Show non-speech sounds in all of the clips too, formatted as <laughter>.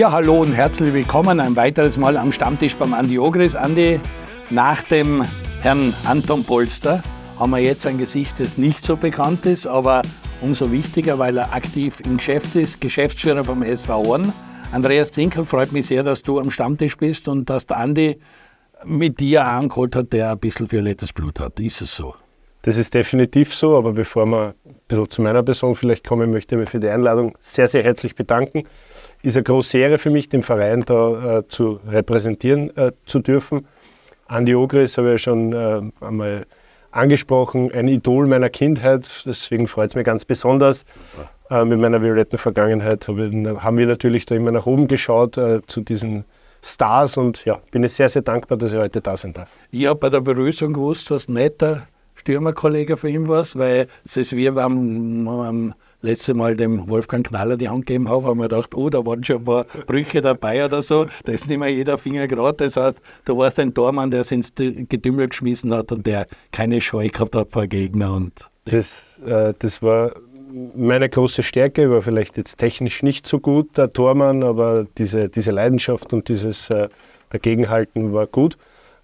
Ja, hallo und herzlich willkommen ein weiteres Mal am Stammtisch beim Andi Ogris. Andi, nach dem Herrn Anton Polster haben wir jetzt ein Gesicht, das nicht so bekannt ist, aber umso wichtiger, weil er aktiv im Geschäft ist, Geschäftsführer vom SV Horn. Andreas Zinkel, freut mich sehr, dass du am Stammtisch bist und dass der Andi mit dir angeholt hat, der ein bisschen violettes Blut hat. Ist es so? Das ist definitiv so, aber bevor wir ein bisschen zu meiner Person vielleicht kommen, möchte ich mich für die Einladung sehr, sehr herzlich bedanken ist eine große Ehre für mich, den Verein da äh, zu repräsentieren äh, zu dürfen. Andi Ogris habe ich ja schon äh, einmal angesprochen, ein Idol meiner Kindheit, deswegen freut es mich ganz besonders. Äh, mit meiner violetten Vergangenheit hab ich, haben wir natürlich da immer nach oben geschaut äh, zu diesen Stars und ja, bin ich sehr, sehr dankbar, dass ich heute da sein darf. Ich habe bei der Begrüßung gewusst, was netter Stürmerkollege für ihn war, weil es ist wie beim, beim letzte Mal dem Wolfgang Knaller die Hand gegeben habe, haben wir gedacht, oh, da waren schon ein paar Brüche dabei oder so. Da ist nicht mehr jeder Finger gerade. Das heißt, du warst ein Tormann, der es ins Gedümmel geschmissen hat und der keine Scheu gehabt hat vor Gegner. Und das, äh, das war meine große Stärke, war vielleicht jetzt technisch nicht so gut, der Tormann, aber diese, diese Leidenschaft und dieses äh, Dagegenhalten war gut.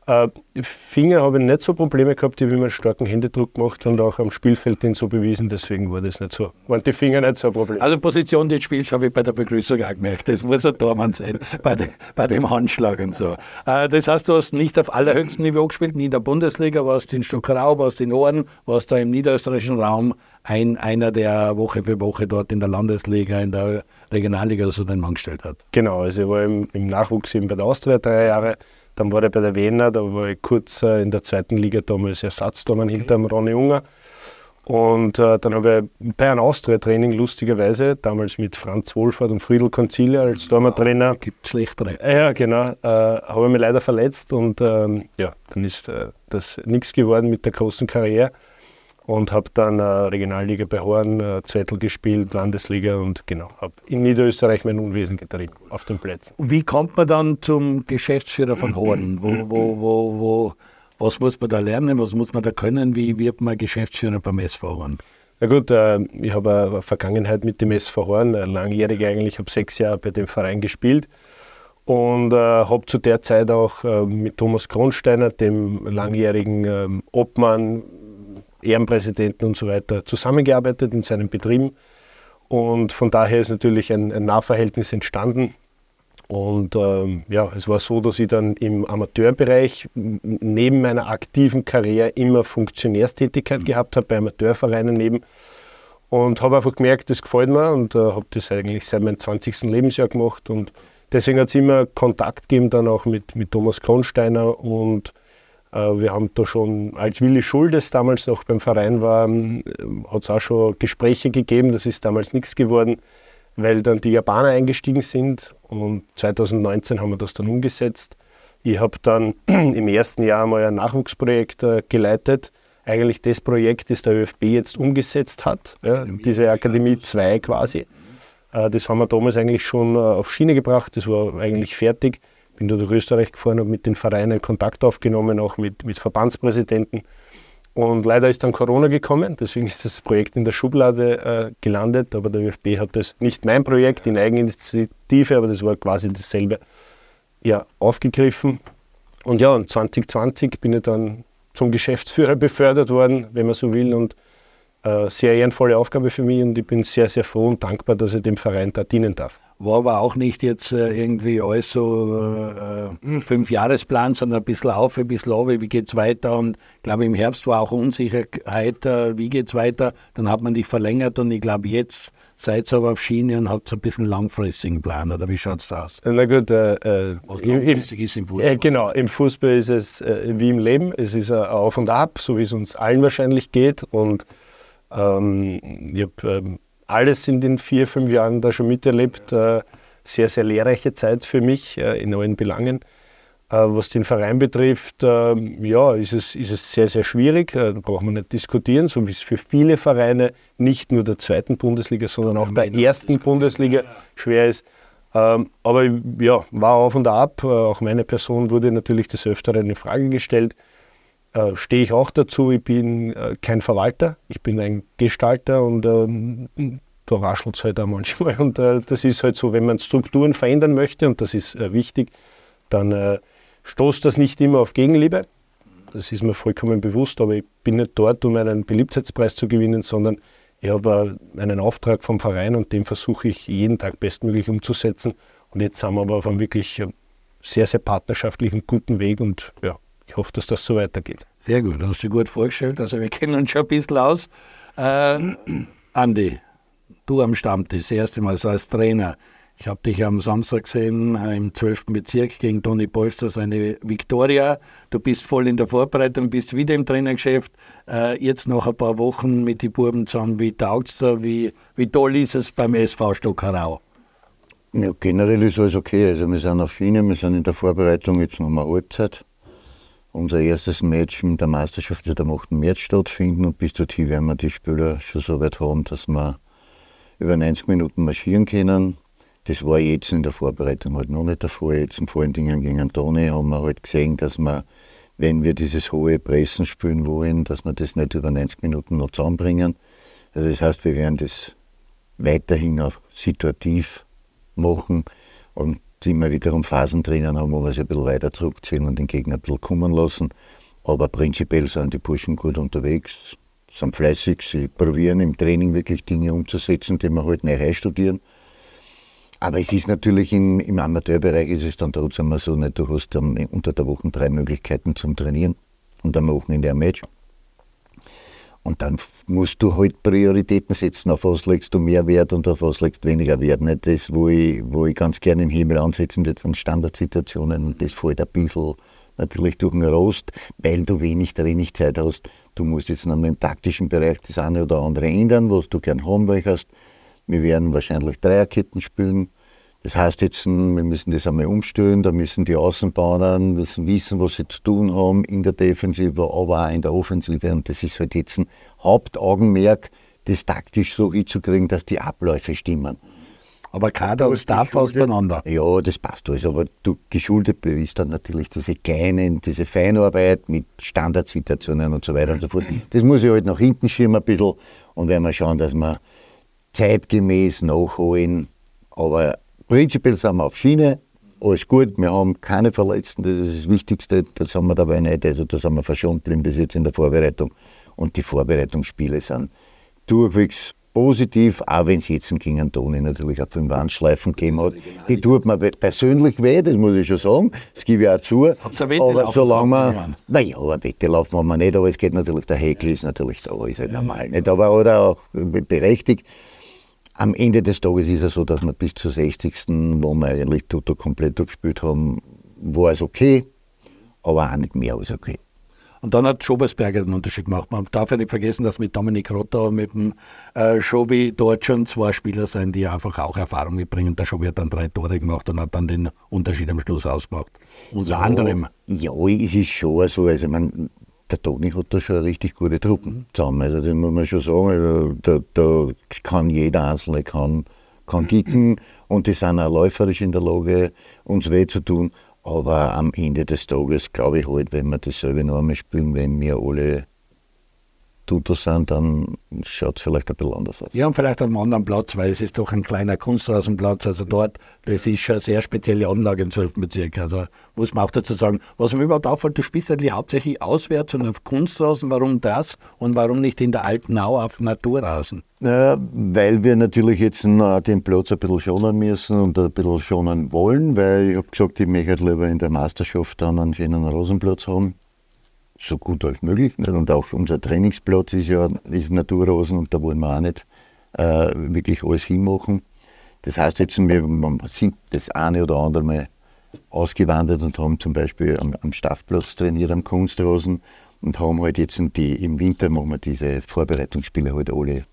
Äh, Finger habe ich nicht so Probleme gehabt, ich habe immer einen starken Händedruck gemacht und auch am Spielfeld den so bewiesen, deswegen war das nicht so, waren die Finger nicht so ein Problem. Also Position des Spiels habe ich bei der Begrüßung auch gemerkt, das muss ein Tormann sein, bei, de, bei dem Handschlag und so. Äh, das heißt, du hast nicht auf allerhöchstem Niveau gespielt, nie in der Bundesliga, warst in Stuckrau, warst in Ohren, warst da im niederösterreichischen Raum ein, einer, der Woche für Woche dort in der Landesliga, in der Regionalliga so den Mann gestellt hat. Genau, also ich war im, im Nachwuchs eben bei der Austria drei Jahre, dann war er bei der Wiener, da war ich kurz äh, in der zweiten Liga damals Ersatztormann okay. hinter dem Ronny Unger. Und äh, dann habe ich bei einem Austria-Training lustigerweise, damals mit Franz Wohlfahrt und Friedel Konzilia als Tormann-Trainer. Wow, gibt schlechtere. Ja, genau. Äh, habe ich mich leider verletzt und ähm, ja, dann ist äh, das nichts geworden mit der großen Karriere und habe dann äh, Regionalliga bei Horn, äh, Zweitel gespielt, Landesliga und genau, habe in Niederösterreich mein Unwesen getrieben auf den Plätzen. Wie kommt man dann zum Geschäftsführer von Horn? Wo, wo, wo, wo, was muss man da lernen, was muss man da können? Wie wird man Geschäftsführer beim SV Horn? Na gut, äh, ich habe eine Vergangenheit mit dem SV Horn, langjährig eigentlich, ich habe sechs Jahre bei dem Verein gespielt und äh, habe zu der Zeit auch äh, mit Thomas Kronsteiner, dem langjährigen ähm, Obmann, Ehrenpräsidenten und so weiter zusammengearbeitet in seinen Betrieben. Und von daher ist natürlich ein, ein Nahverhältnis entstanden. Und ähm, ja, es war so, dass ich dann im Amateurbereich neben meiner aktiven Karriere immer Funktionärstätigkeit mhm. gehabt habe, bei Amateurvereinen neben. Und habe einfach gemerkt, das gefällt mir und äh, habe das eigentlich seit meinem 20. Lebensjahr gemacht. Und deswegen hat es immer Kontakt gegeben dann auch mit, mit Thomas Kronsteiner und wir haben da schon, als Willi Schuldes damals noch beim Verein war, ähm, hat es auch schon Gespräche gegeben, das ist damals nichts geworden, weil dann die Japaner eingestiegen sind und 2019 haben wir das dann umgesetzt. Ich habe dann <clears throat> im ersten Jahr mal ein Nachwuchsprojekt äh, geleitet, eigentlich das Projekt, das der ÖFB jetzt umgesetzt hat, ja, diese Akademie 2 quasi. Äh, das haben wir damals eigentlich schon auf Schiene gebracht, das war eigentlich fertig bin durch Österreich gefahren, habe mit den Vereinen Kontakt aufgenommen, auch mit, mit Verbandspräsidenten. Und leider ist dann Corona gekommen, deswegen ist das Projekt in der Schublade äh, gelandet. Aber der ÖFB hat das, nicht mein Projekt in Eigeninitiative, aber das war quasi dasselbe, ja, aufgegriffen. Und ja, und 2020 bin ich dann zum Geschäftsführer befördert worden, wenn man so will. Und äh, sehr ehrenvolle Aufgabe für mich und ich bin sehr, sehr froh und dankbar, dass ich dem Verein da dienen darf war aber auch nicht jetzt äh, irgendwie alles so äh, fünf Jahresplan, sondern ein bisschen auf, ein bisschen auf, wie geht es weiter und ich glaube im Herbst war auch Unsicherheit, äh, wie geht es weiter, dann hat man dich verlängert und ich glaube jetzt seid ihr aber auf Schiene und habt ein bisschen langfristigen Plan, oder wie schaut es da aus? Na gut, äh, äh, Was langfristig im, ist im Fußball. Äh, genau, im Fußball ist es äh, wie im Leben, es ist ein Auf und Ab, so wie es uns allen wahrscheinlich geht und ähm, ich habe ähm, alles in den vier, fünf Jahren da schon miterlebt. Äh, sehr, sehr lehrreiche Zeit für mich äh, in allen Belangen. Äh, was den Verein betrifft, ähm, ja, ist es, ist es sehr, sehr schwierig. da braucht man nicht diskutieren, so wie es für viele Vereine nicht nur der zweiten Bundesliga, sondern auch der ersten Bundesliga schwer ist. Ähm, aber ja, war auf und ab. Auch meine Person wurde natürlich des Öfteren in Frage gestellt äh, stehe ich auch dazu. Ich bin äh, kein Verwalter, ich bin ein Gestalter und ähm, da raschelt es halt auch manchmal. <laughs> Und äh, das ist halt so, wenn man Strukturen verändern möchte, und das ist äh, wichtig, dann äh, stoßt das nicht immer auf Gegenliebe. Das ist mir vollkommen bewusst, aber ich bin nicht dort, um einen Beliebtheitspreis zu gewinnen, sondern ich habe einen Auftrag vom Verein und den versuche ich jeden Tag bestmöglich umzusetzen. Und jetzt sind wir aber auf einem wirklich sehr, sehr partnerschaftlichen, guten Weg und ja, ich hoffe, dass das so weitergeht. Sehr gut, hast du gut vorgestellt. Also wir kennen uns schon ein bisschen aus. Äh, Andi, du am Stammtisch, das erste Mal so als Trainer. Ich habe dich am Samstag gesehen äh, im 12. Bezirk gegen Toni Polster, seine Viktoria. Du bist voll in der Vorbereitung, bist wieder im Trainergeschäft. Äh, jetzt noch ein paar Wochen mit den Buben zusammen. Wie taugt es da? Wie, wie toll ist es beim SV Stockerau? Ja, generell ist alles okay. Also wir sind auf Schiene, wir sind in der Vorbereitung, jetzt noch mal Uhrzeit. Unser erstes Match in der Meisterschaft wird am 8. März stattfinden und bis dorthin werden wir die Spieler schon so weit haben, dass wir über 90 Minuten marschieren können. Das war jetzt in der Vorbereitung halt noch nicht der Fall. Jetzt vor allen Dingen gegen Antoni haben wir halt gesehen, dass wir, wenn wir dieses hohe Pressen spielen wollen, dass wir das nicht über 90 Minuten noch zusammenbringen. Also das heißt, wir werden das weiterhin auch situativ machen und immer wiederum Phasen drinnen haben, wo wir sich ein bisschen weiter zurückziehen und den Gegner ein bisschen kommen lassen. Aber prinzipiell sind die Burschen gut unterwegs, sind fleißig, sie probieren im Training wirklich Dinge umzusetzen, die wir halt neu studieren. Aber es ist natürlich im, im Amateurbereich ist es dann trotzdem so, nicht, du hast dann unter der Woche drei Möglichkeiten zum Trainieren und am Wochenende ein Match. Und dann musst du halt Prioritäten setzen, auf was legst du mehr Wert und auf was legst du weniger Wert. Nicht das, wo ich, wo ich ganz gerne im Himmel ansetzen, jetzt an Standardsituationen und das fällt ein bisschen natürlich durch den Rost, weil du wenig Trainingzeit hast. Du musst jetzt noch im taktischen Bereich das eine oder andere ändern, was du gern haben möchtest. Wir werden wahrscheinlich Dreierketten spielen. Das heißt jetzt, wir müssen das einmal umstellen, da müssen die Außenbahner müssen wissen, was sie zu tun haben in der Defensive, aber auch in der Offensive. Und das ist halt jetzt ein Hauptaugenmerk, das taktisch so hinzukriegen, dass die Abläufe stimmen. Aber Kader und Staff auseinander. Ja, das passt alles. Aber du geschuldet bist dann natürlich diese kleinen, diese Feinarbeit mit Standardsituationen und so weiter und so fort. Das muss ich halt nach hinten schieben ein bisschen und werden wir schauen, dass wir zeitgemäß nachholen. Aber prinzipiell sind wir auf Schiene, alles gut, wir haben keine Verletzten, das ist das Wichtigste, das haben wir dabei nicht, also da sind wir verschont geblieben bis jetzt in der Vorbereitung. Und die Vorbereitungsspiele sind durchwegs positiv, auch wenn es jetzt gegen Antoni natürlich auch fünf Wandschleifen gegeben hat. Die tut mir persönlich weh, das muss ich schon sagen, das gebe ich auch zu. aber solange wir, naja, eine Wette laufen wir nicht, aber es geht natürlich, der Häkel ist natürlich da, ist halt normal nicht, aber oder auch berechtigt. Am Ende des Tages ist es so, dass wir bis zur 60. wo wir eigentlich Toto komplett durchgespielt haben, war es okay, aber auch nicht mehr als okay. Und dann hat Schobersberger den Unterschied gemacht. Man darf ja nicht vergessen, dass mit Dominik Rotter und mit dem äh, Schobi dort schon zwei Spieler sind, die einfach auch Erfahrung mitbringen. Der Schobi hat dann drei Tore gemacht und hat dann den Unterschied am Schluss ausgemacht. Unter ja, anderem. Ja, es ist schon so. Also man, der Toni hat da schon richtig gute Truppen zusammen. Also das muss man schon sagen. Also da, da kann jeder Einzelne kann, kann <clears throat> kicken und die sind auch läuferisch in der Lage, uns weh zu tun. Aber am Ende des Tages glaube ich halt, wenn wir dasselbe einmal spielen, wenn wir alle Tutor sind, dann schaut es vielleicht ein bisschen anders aus. Ja, und vielleicht an einem anderen Platz, weil es ist doch ein kleiner Kunstrasenplatz. Also dort, das ist schon eine sehr spezielle Anlage im 12. Bezirk. Also muss man auch dazu sagen. Was mir überhaupt auffällt, du spielst eigentlich hauptsächlich auswärts und auf Kunstrasen. Warum das und warum nicht in der alten Au auf Naturrasen? Ja, weil wir natürlich jetzt den Platz ein bisschen schonen müssen und ein bisschen schonen wollen, weil ich habe gesagt, ich möchte lieber in der Meisterschaft dann einen schönen Rasenplatz haben so gut als möglich. Und auch unser Trainingsplatz ist ja ist Naturrosen und da wollen wir auch nicht äh, wirklich alles hinmachen. Das heißt jetzt, wir sind das eine oder andere Mal ausgewandert und haben zum Beispiel am, am Staffplatz trainiert, am Kunstrosen und haben halt jetzt die, im Winter machen wir diese Vorbereitungsspiele halt alle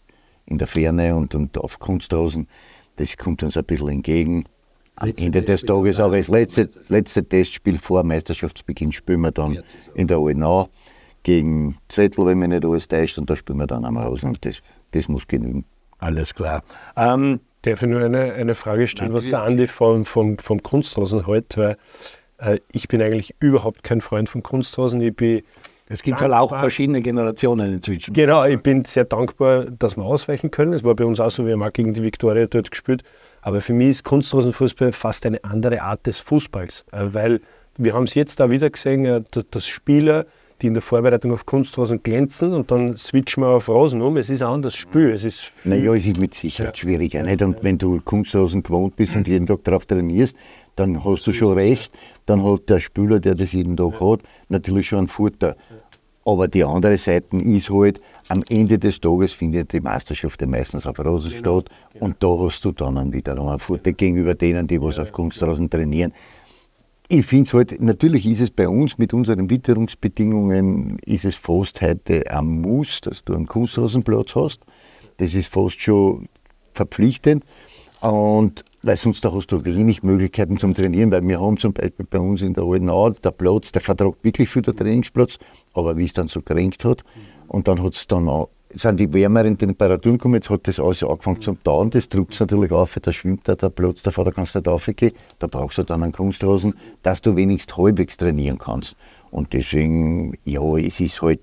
in der Ferne und, und auf Kunstrosen. Das kommt uns ein bisschen entgegen. Am Ende des Tages aber das letzte, letzte Testspiel vor Meisterschaftsbeginn spielen wir dann in der Alnau gegen Zettel, wenn mich nicht alles täuscht, und da spielen wir dann einmal raus und das, das muss genügen. Alles klar. Ähm, Darf ich nur eine, eine Frage stellen, was der Andi von, von, vom Kunstrasen hält? Weil äh, ich bin eigentlich überhaupt kein Freund von Kunstrasen. Ich bin Es gibt dankbar. halt auch verschiedene Generationen inzwischen. Genau, ich bin sehr dankbar, dass wir ausweichen können. Es war bei uns auch so, wir haben auch gegen die Viktoria dort gespielt. Aber für mich ist Kunstrasenfußball fast eine andere Art des Fußballs, äh, weil wir haben es jetzt da wieder gesehen, äh, dass Spieler, die in der Vorbereitung auf Kunstrasen glänzen und dann switchen wir auf Rasen um. Es ist ein anderes Spiel. Es ist naja, es ist mit Sicherheit ja. schwieriger. Nicht? Und wenn du Kunstrasen gewohnt bist und jeden Tag darauf trainierst, dann hast du schon recht. Dann hat der Spieler, der das jeden Tag hat, natürlich schon einen Vorteil. Aber die andere Seite ist halt, am Ende des Tages findet die Meisterschaft ja meistens auf Rosen genau, statt. Genau. Und da hast du dann wiederum einen Vorteil gegenüber denen, die was ja. auf Kunstrasen trainieren. Ich finde es halt, natürlich ist es bei uns mit unseren Witterungsbedingungen, ist es fast heute ein Muss, dass du einen Kunstrasenplatz hast. Das ist fast schon verpflichtend. Und weil sonst da hast du wenig Möglichkeiten zum Trainieren, weil wir haben zum Beispiel bei uns in der alten Au, der Platz, der vertragt wirklich für den Trainingsplatz, aber wie es dann so gerenkt hat und dann hat es dann auch, sind die wärmeren Temperaturen gekommen, jetzt hat das alles angefangen zum Tauen, das drückt es natürlich auf, da schwimmt da der Platz, da kannst du nicht raufgehen, da brauchst du dann einen Kunstrasen, dass du wenigstens halbwegs trainieren kannst. Und deswegen, ja, es ist halt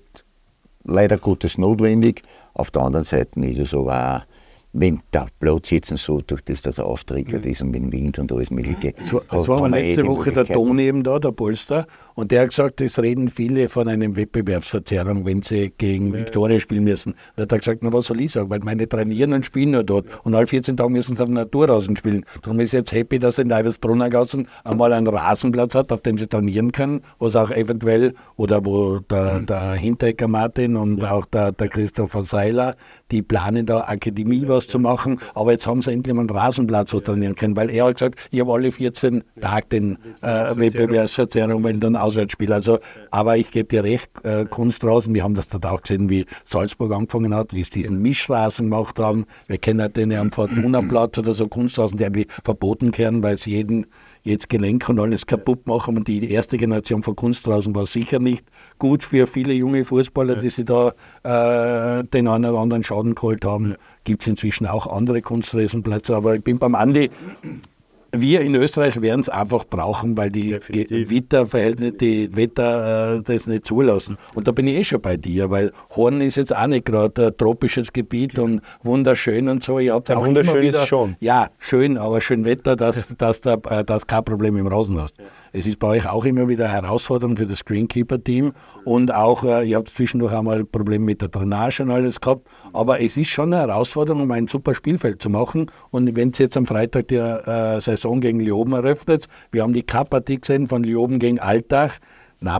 leider Gottes notwendig, auf der anderen Seite ist es aber auch wenn der Platz jetzt so durch das, dass er auftriggert ist und mit dem Wind und alles Mögliche. Es war, es war letzte Woche der Ton eben da, der Polster, und der hat gesagt, es reden viele von einem Wettbewerbsverzerrung, wenn sie gegen ja. Viktoria spielen müssen. Da hat er gesagt, na was soll ich sagen, weil meine trainieren und spielen nur dort. Und alle 14 Tage müssen sie auf Naturrausen spielen. Darum ist jetzt happy, dass in Neuwelsbrunnergausen einmal einen Rasenplatz hat, auf dem sie trainieren können, was auch eventuell, oder wo der, mhm. der Hinterecker Martin und ja. auch der, der Christopher Seiler, die planen da Akademie was zu machen, aber jetzt haben sie endlich mal einen Rasenplatz, wo trainieren können, weil er hat gesagt, ich habe alle 14 Tage den äh, Wettbewerbsverzerrung, weil dann Auswärtsspiel. Also, aber ich gebe dir recht, äh, Kunst draußen, wir haben das dort auch gesehen, wie Salzburg angefangen hat, wie sie diesen Mischrasen gemacht haben. Wir kennen den ja am Fortuna-Platz oder so Kunstrasen, die eigentlich verboten werden, weil sie jeden jetzt Gelenk und alles kaputt machen. Und die erste Generation von Kunstrasen war sicher nicht gut für viele junge Fußballer, die sich da äh, den einen oder anderen Schaden geholt haben. Gibt es inzwischen auch andere Kunstrasenplätze. Aber ich bin beim Andi, wir in Österreich werden es einfach brauchen, weil die, Wetterverhältnisse, die Wetter äh, das nicht zulassen. Und da bin ich eh schon bei dir, weil Horn ist jetzt auch nicht gerade ein tropisches Gebiet und wunderschön und so. Ich ja, wunderschön wieder, ist schon. Ja, schön, aber schön Wetter, dass, dass du äh, dass kein Problem im Rasen hast. Ja. Es ist bei euch auch immer wieder herausfordernd für das Greenkeeper-Team. Und auch, äh, ihr habt zwischendurch einmal Probleme mit der Drainage und alles gehabt, aber es ist schon eine Herausforderung, um ein super Spielfeld zu machen. Und wenn es jetzt am Freitag die äh, Saison gegen Lioben eröffnet, wir haben die Cup-Partie gesehen von Lioben gegen Altach,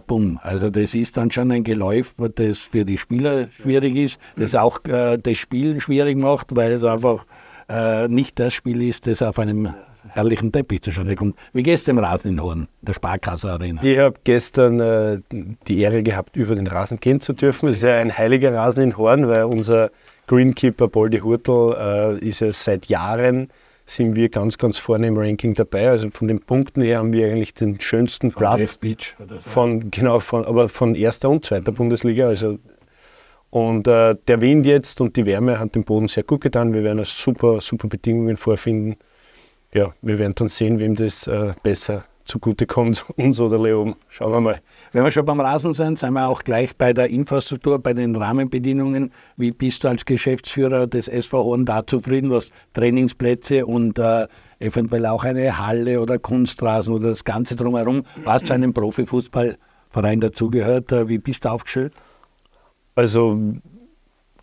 bumm, also das ist dann schon ein Geläuf, das für die Spieler schwierig ist, das auch äh, das Spiel schwierig macht, weil es einfach äh, nicht das Spiel ist, das auf einem herrlichen Teppich zustande kommt. Wie gehst du im Rasen in Horn, der Sparkasse Arena? Ich habe gestern äh, die Ehre gehabt, über den Rasen gehen zu dürfen. Es ist ja ein heiliger Rasen in Horn, weil unser Greenkeeper Boldi Hurtel äh, ist ja seit Jahren sind wir ganz, ganz vorne im Ranking dabei. Also von den Punkten her haben wir eigentlich den schönsten von Platz. Beach von, genau, von, aber von erster und zweiter Bundesliga. Also und äh, der Wind jetzt und die Wärme hat dem Boden sehr gut getan. Wir werden super, super Bedingungen vorfinden ja, wir werden dann sehen, wem das äh, besser zugutekommt, <laughs> uns oder Leoben. Schauen wir mal. Wenn wir schon beim Rasen sind, sind wir auch gleich bei der Infrastruktur, bei den Rahmenbedingungen. Wie bist du als Geschäftsführer des SV Horn da zufrieden, was Trainingsplätze und äh, eventuell auch eine Halle oder Kunstrasen oder das Ganze drumherum, was zu einem Profifußballverein dazugehört? Äh, wie bist du aufgestellt? Also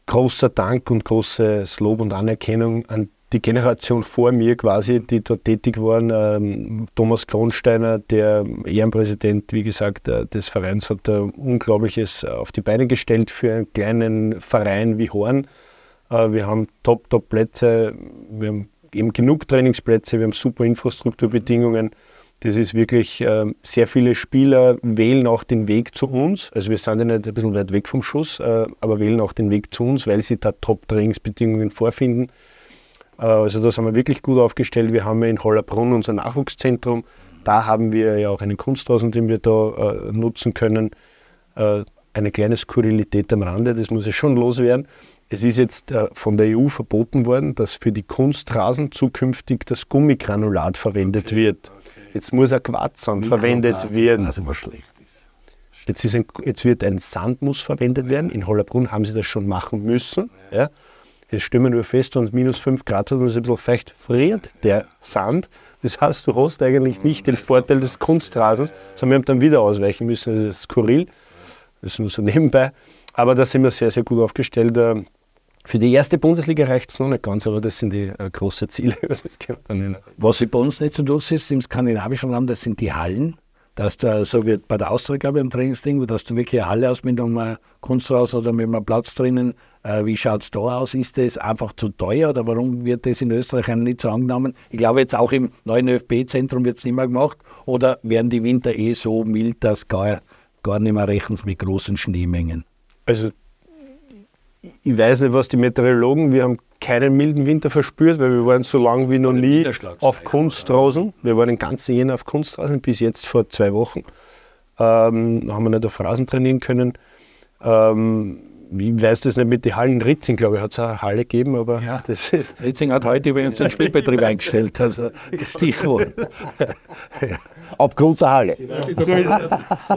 großer Dank und großes Lob und Anerkennung an die Generation vor mir quasi, die dort tätig waren, ähm, Thomas Kronsteiner, der Ehrenpräsident, wie gesagt, äh, des Vereins, hat äh, Unglaubliches auf die Beine gestellt für einen kleinen Verein wie Horn. Äh, wir haben top, top Plätze, wir haben eben genug Trainingsplätze, wir haben super Infrastrukturbedingungen. Das ist wirklich, äh, sehr viele Spieler wählen auch den Weg zu uns. Also wir sind ja nicht ein bisschen weit weg vom Schuss, äh, aber wählen auch den Weg zu uns, weil sie da Top-Trainingsbedingungen vorfinden. Äh, also da sind wir wirklich gut aufgestellt. Wir haben in Hollerbrunn unser Nachwuchszentrum. Da haben wir ja auch einen Kunstrasen, den wir da äh, nutzen können. Äh, eine kleine Skurrilität am Rande, das muss ich schon loswerden. Es ist jetzt äh, von der EU verboten worden, dass für die Kunstrasen zukünftig das Gummigranulat verwendet okay, wird. Okay. Jetzt muss ein Quarzsand verwendet werden. Also was schlecht ist. Jetzt, ist ein, jetzt wird ein Sandmus verwendet werden. In Hollerbrunn haben sie das schon machen müssen. Ja. Jetzt stimmen wir fest, es minus 5 Grad hat und es ein bisschen feucht friert, der Sand. Das heißt, du hast eigentlich nicht den Vorteil des Kunstrasens, sondern wir haben dann wieder ausweichen müssen. Das ist skurril. Das ist nur so nebenbei. Aber da sind wir sehr, sehr gut aufgestellt. Äh, für die erste Bundesliga reicht es noch nicht ganz, aber das sind die äh, großen Ziele. <laughs> Was sich bei uns nicht so durchsetzt im skandinavischen Raum, das sind die Hallen. Dass da, so wird bei der ich, im Trainingsding, dass du wirklich eine Halle hast mit einem Kunstraus oder mit einem Platz drinnen. Äh, wie schaut es da aus? Ist das einfach zu teuer oder warum wird das in Österreich nicht so angenommen? Ich glaube, jetzt auch im neuen ÖFB-Zentrum wird es nicht mehr gemacht. Oder werden die Winter eh so mild, dass gar, gar nicht mehr rechnen mit großen Schneemengen? Also ich weiß nicht, was die Meteorologen, wir haben keinen milden Winter verspürt, weil wir waren so lange wie noch nie auf Kunstrasen. Wir waren den ganzen Jänner auf Kunstrasen, bis jetzt vor zwei Wochen. Ähm, haben wir nicht auf Rasen trainieren können. Ähm, ich weiß das nicht mit den Hallen. Ritzing, glaube ich, hat es eine Halle gegeben, aber ja. das <laughs> Ritzing hat heute übrigens den Spielbetrieb eingestellt, also Stichwort. ja. <laughs> Aufgrund der Halle.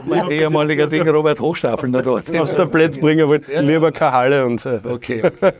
mein ehemaliger Ding Robert Hochstapeln da dort. Aus der Plätz bringen wollen, lieber keine Halle und so. Okay, okay.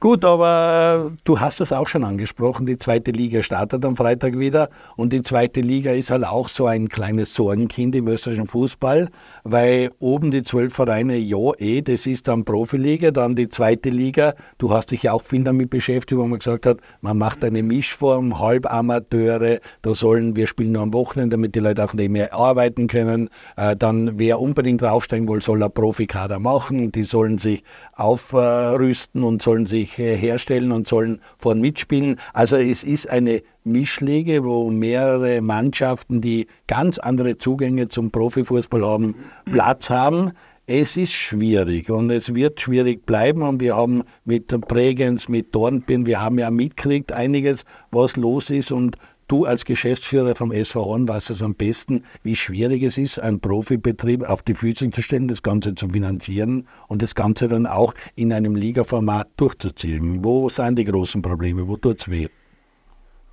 Gut, aber äh, du hast es auch schon angesprochen, die zweite Liga startet am Freitag wieder und die zweite Liga ist halt auch so ein kleines Sorgenkind im österreichischen Fußball, weil oben die zwölf Vereine, ja eh, das ist dann Profiliga, dann die zweite Liga. Du hast dich ja auch viel damit beschäftigt, wo man gesagt hat, man macht eine Mischform, Halbamateure, da sollen wir spielen nur am Wochenende, damit die Leute auch nicht mehr arbeiten können. Äh, dann wer unbedingt draufsteigen will, soll ein Profikader machen. Die sollen sich aufrüsten und sollen sich äh, herstellen und sollen vorn mitspielen. Also es ist eine Mischliga, wo mehrere Mannschaften, die ganz andere Zugänge zum Profifußball haben, Platz haben. Es ist schwierig und es wird schwierig bleiben und wir haben mit Prägens, mit Dornbirn, wir haben ja mitgekriegt einiges, was los ist und du als Geschäftsführer vom SV Horn weißt es am besten, wie schwierig es ist, einen Profibetrieb auf die Füße zu stellen, das Ganze zu finanzieren und das Ganze dann auch in einem Ligaformat durchzuziehen. Wo sind die großen Probleme? Wo tut es weh?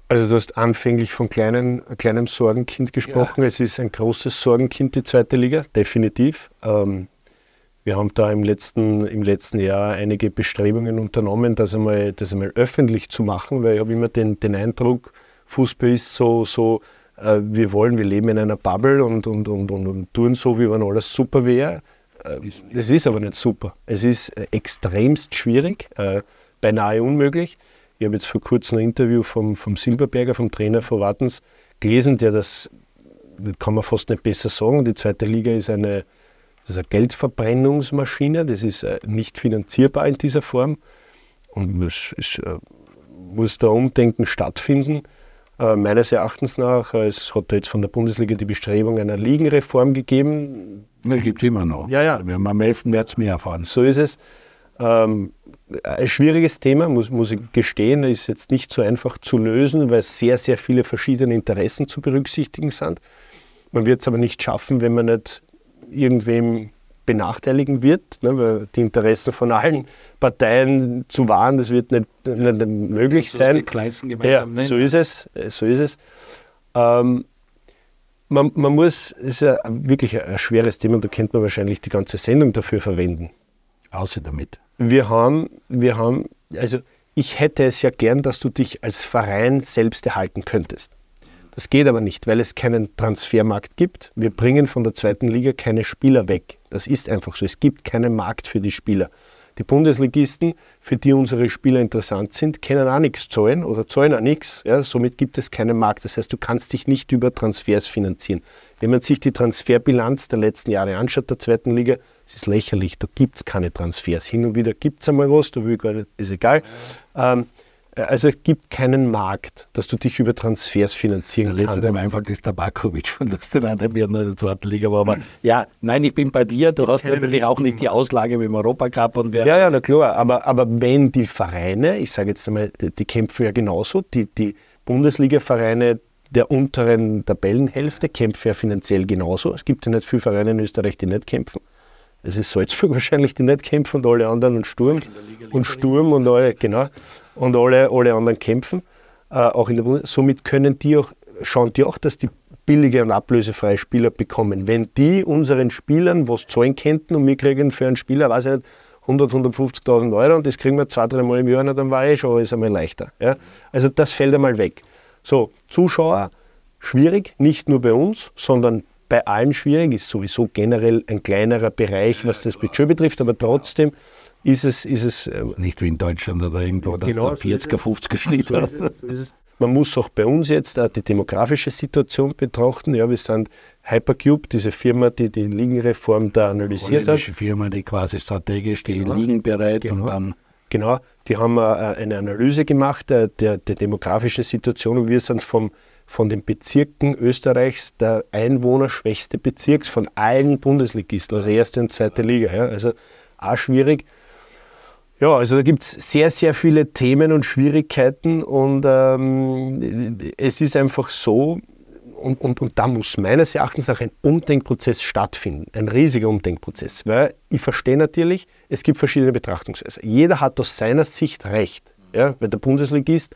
Also du hast anfänglich von kleinen, kleinem Sorgenkind gesprochen. Ja. Es ist ein großes Sorgenkind, die zweite Liga, definitiv. Ähm, wir haben da im letzten, im letzten Jahr einige Bestrebungen unternommen, das einmal, das einmal öffentlich zu machen, weil ich habe immer den, den Eindruck, Fußball ist so, so äh, wir wollen, wir leben in einer Bubble und, und, und, und, und tun so, wie wenn alles super wäre. Äh, das ist aber nicht super. Es ist äh, extremst schwierig, äh, beinahe unmöglich. Ich habe jetzt vor kurzem ein Interview vom, vom Silberberger, vom Trainer von Wartens, gelesen, der das, kann man fast nicht besser sagen, die zweite Liga ist eine ist eine Geldverbrennungsmaschine, das ist äh, nicht finanzierbar in dieser Form und es, es äh, muss da Umdenken stattfinden. Äh, meines Erachtens nach, es hat jetzt von der Bundesliga die Bestrebung einer Ligenreform gegeben. Es gibt immer noch. Ja, ja. Wir haben am 11. März mehr erfahren. So ist es. Ähm, ein schwieriges Thema, muss, muss ich gestehen, ist jetzt nicht so einfach zu lösen, weil sehr, sehr viele verschiedene Interessen zu berücksichtigen sind. Man wird es aber nicht schaffen, wenn man nicht irgendwem benachteiligen wird, ne, weil die Interessen von allen Parteien zu wahren, das wird nicht, nicht möglich das sein. Die kleinsten ja, so ist es, so ist es. Ähm, man, man, muss, es ist ja wirklich ein schweres Thema, da könnte man wahrscheinlich die ganze Sendung dafür verwenden. Außer damit. Wir haben, wir haben, also ich hätte es ja gern, dass du dich als Verein selbst erhalten könntest. Das geht aber nicht, weil es keinen Transfermarkt gibt. Wir bringen von der zweiten Liga keine Spieler weg. Das ist einfach so. Es gibt keinen Markt für die Spieler. Die Bundesligisten, für die unsere Spieler interessant sind, können auch nichts zahlen oder zahlen auch nichts. Ja, somit gibt es keinen Markt. Das heißt, du kannst dich nicht über Transfers finanzieren. Wenn man sich die Transferbilanz der letzten Jahre anschaut, der zweiten Liga, es ist lächerlich. Da gibt es keine Transfers. Hin und wieder gibt es einmal was, da will ich gar nicht, ist egal. Ähm, also es gibt keinen Markt, dass du dich über Transfers finanzieren ja, kannst. Letztes einfach das Tabakovic von Lustenau, der mir in der zweiten Liga war. Aber ja, nein, ich bin bei dir. Du hast natürlich auch nicht die Auslage mit dem Europacup. Und wer ja, ja, na klar. Aber, aber wenn die Vereine, ich sage jetzt einmal, die, die kämpfen ja genauso, die, die Bundesliga-Vereine der unteren Tabellenhälfte kämpfen ja finanziell genauso. Es gibt ja nicht viele Vereine in Österreich, die nicht kämpfen. Es ist Salzburg <laughs> wahrscheinlich, die nicht kämpfen und alle anderen und Sturm. Und Sturm und alle, genau und alle, alle anderen kämpfen. Äh, auch in der Somit können die auch, schauen die auch, dass die billige und ablösefreie Spieler bekommen. Wenn die unseren Spielern was zahlen könnten und wir kriegen für einen Spieler, weiß ich nicht, 100, 150.000 Euro und das kriegen wir zwei, drei Mal im Jahr, dann war eh schon alles einmal leichter. Ja? Also das fällt einmal weg. So, Zuschauer, schwierig, nicht nur bei uns, sondern bei allen schwierig, ist sowieso generell ein kleinerer Bereich, was das Budget betrifft, aber trotzdem ist es. Ist es äh, nicht wie in Deutschland oder irgendwo, genau, 40er, 50er Schnitt. So ist es, so ist es. Man muss auch bei uns jetzt die demografische Situation betrachten. Ja, wir sind Hypercube, diese Firma, die die Ligenreform da analysiert hat. Firma, die quasi strategisch die genau. Ligen bereit genau. und dann. Genau, die haben äh, eine Analyse gemacht äh, der, der demografischen Situation und wir sind vom, von den Bezirken Österreichs der einwohnerschwächste Bezirk von allen Bundesligisten, also erste und zweite Liga. Ja. Also auch schwierig. Ja, also da gibt es sehr, sehr viele Themen und Schwierigkeiten und ähm, es ist einfach so, und, und, und da muss meines Erachtens auch ein Umdenkprozess stattfinden, ein riesiger Umdenkprozess, weil ich verstehe natürlich, es gibt verschiedene Betrachtungsweisen. Jeder hat aus seiner Sicht recht, ja, weil der Bundesligist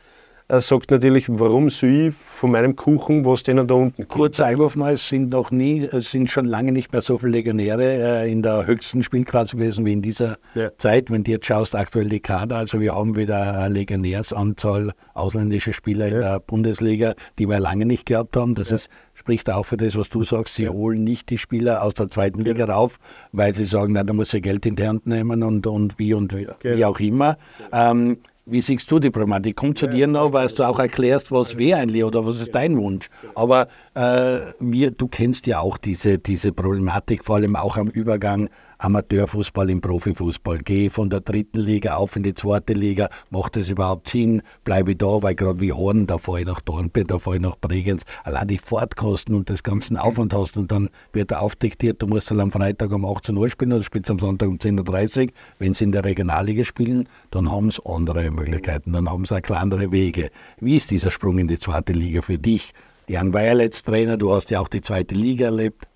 er sagt natürlich, warum soll ich von meinem Kuchen, was denen da unten Kurzer Einwurf mal, es sind noch nie, es sind schon lange nicht mehr so viele Legionäre äh, in der höchsten Spielklasse gewesen wie in dieser ja. Zeit. Wenn du jetzt schaust, aktuell die Kader, also wir haben wieder eine Legionärsanzahl ausländische Spieler ja. in der Bundesliga, die wir lange nicht gehabt haben. Das ja. ist spricht auch für das, was du sagst. Sie holen nicht die Spieler aus der zweiten Liga rauf, weil sie sagen, na, da muss sie Geld in die Hand nehmen und, und wie und wie, wie auch immer. Ähm, wie siehst du die Problematik? Kommt zu dir noch, weil du auch erklärst, was wäre eigentlich oder was ist dein Wunsch. Aber äh, wir, du kennst ja auch diese, diese Problematik, vor allem auch am Übergang Amateurfußball im Profifußball. Gehe von der dritten Liga auf in die zweite Liga. Macht das überhaupt Sinn? Bleibe ich da, weil gerade wie Horn, da fahre ich nach Dornbirn, da fahre ich nach Bregenz. Allein die Fahrtkosten und das ganze Aufwand hast und dann wird er aufdiktiert, du musst halt am Freitag um 18 Uhr spielen oder spielst am Sonntag um 10.30 Uhr. Wenn sie in der Regionalliga spielen, dann haben sie andere Möglichkeiten, dann haben sie auch kleinere Wege. Wie ist dieser Sprung in die zweite Liga für dich? Jan Weierletz Trainer, du hast ja auch die zweite Liga erlebt.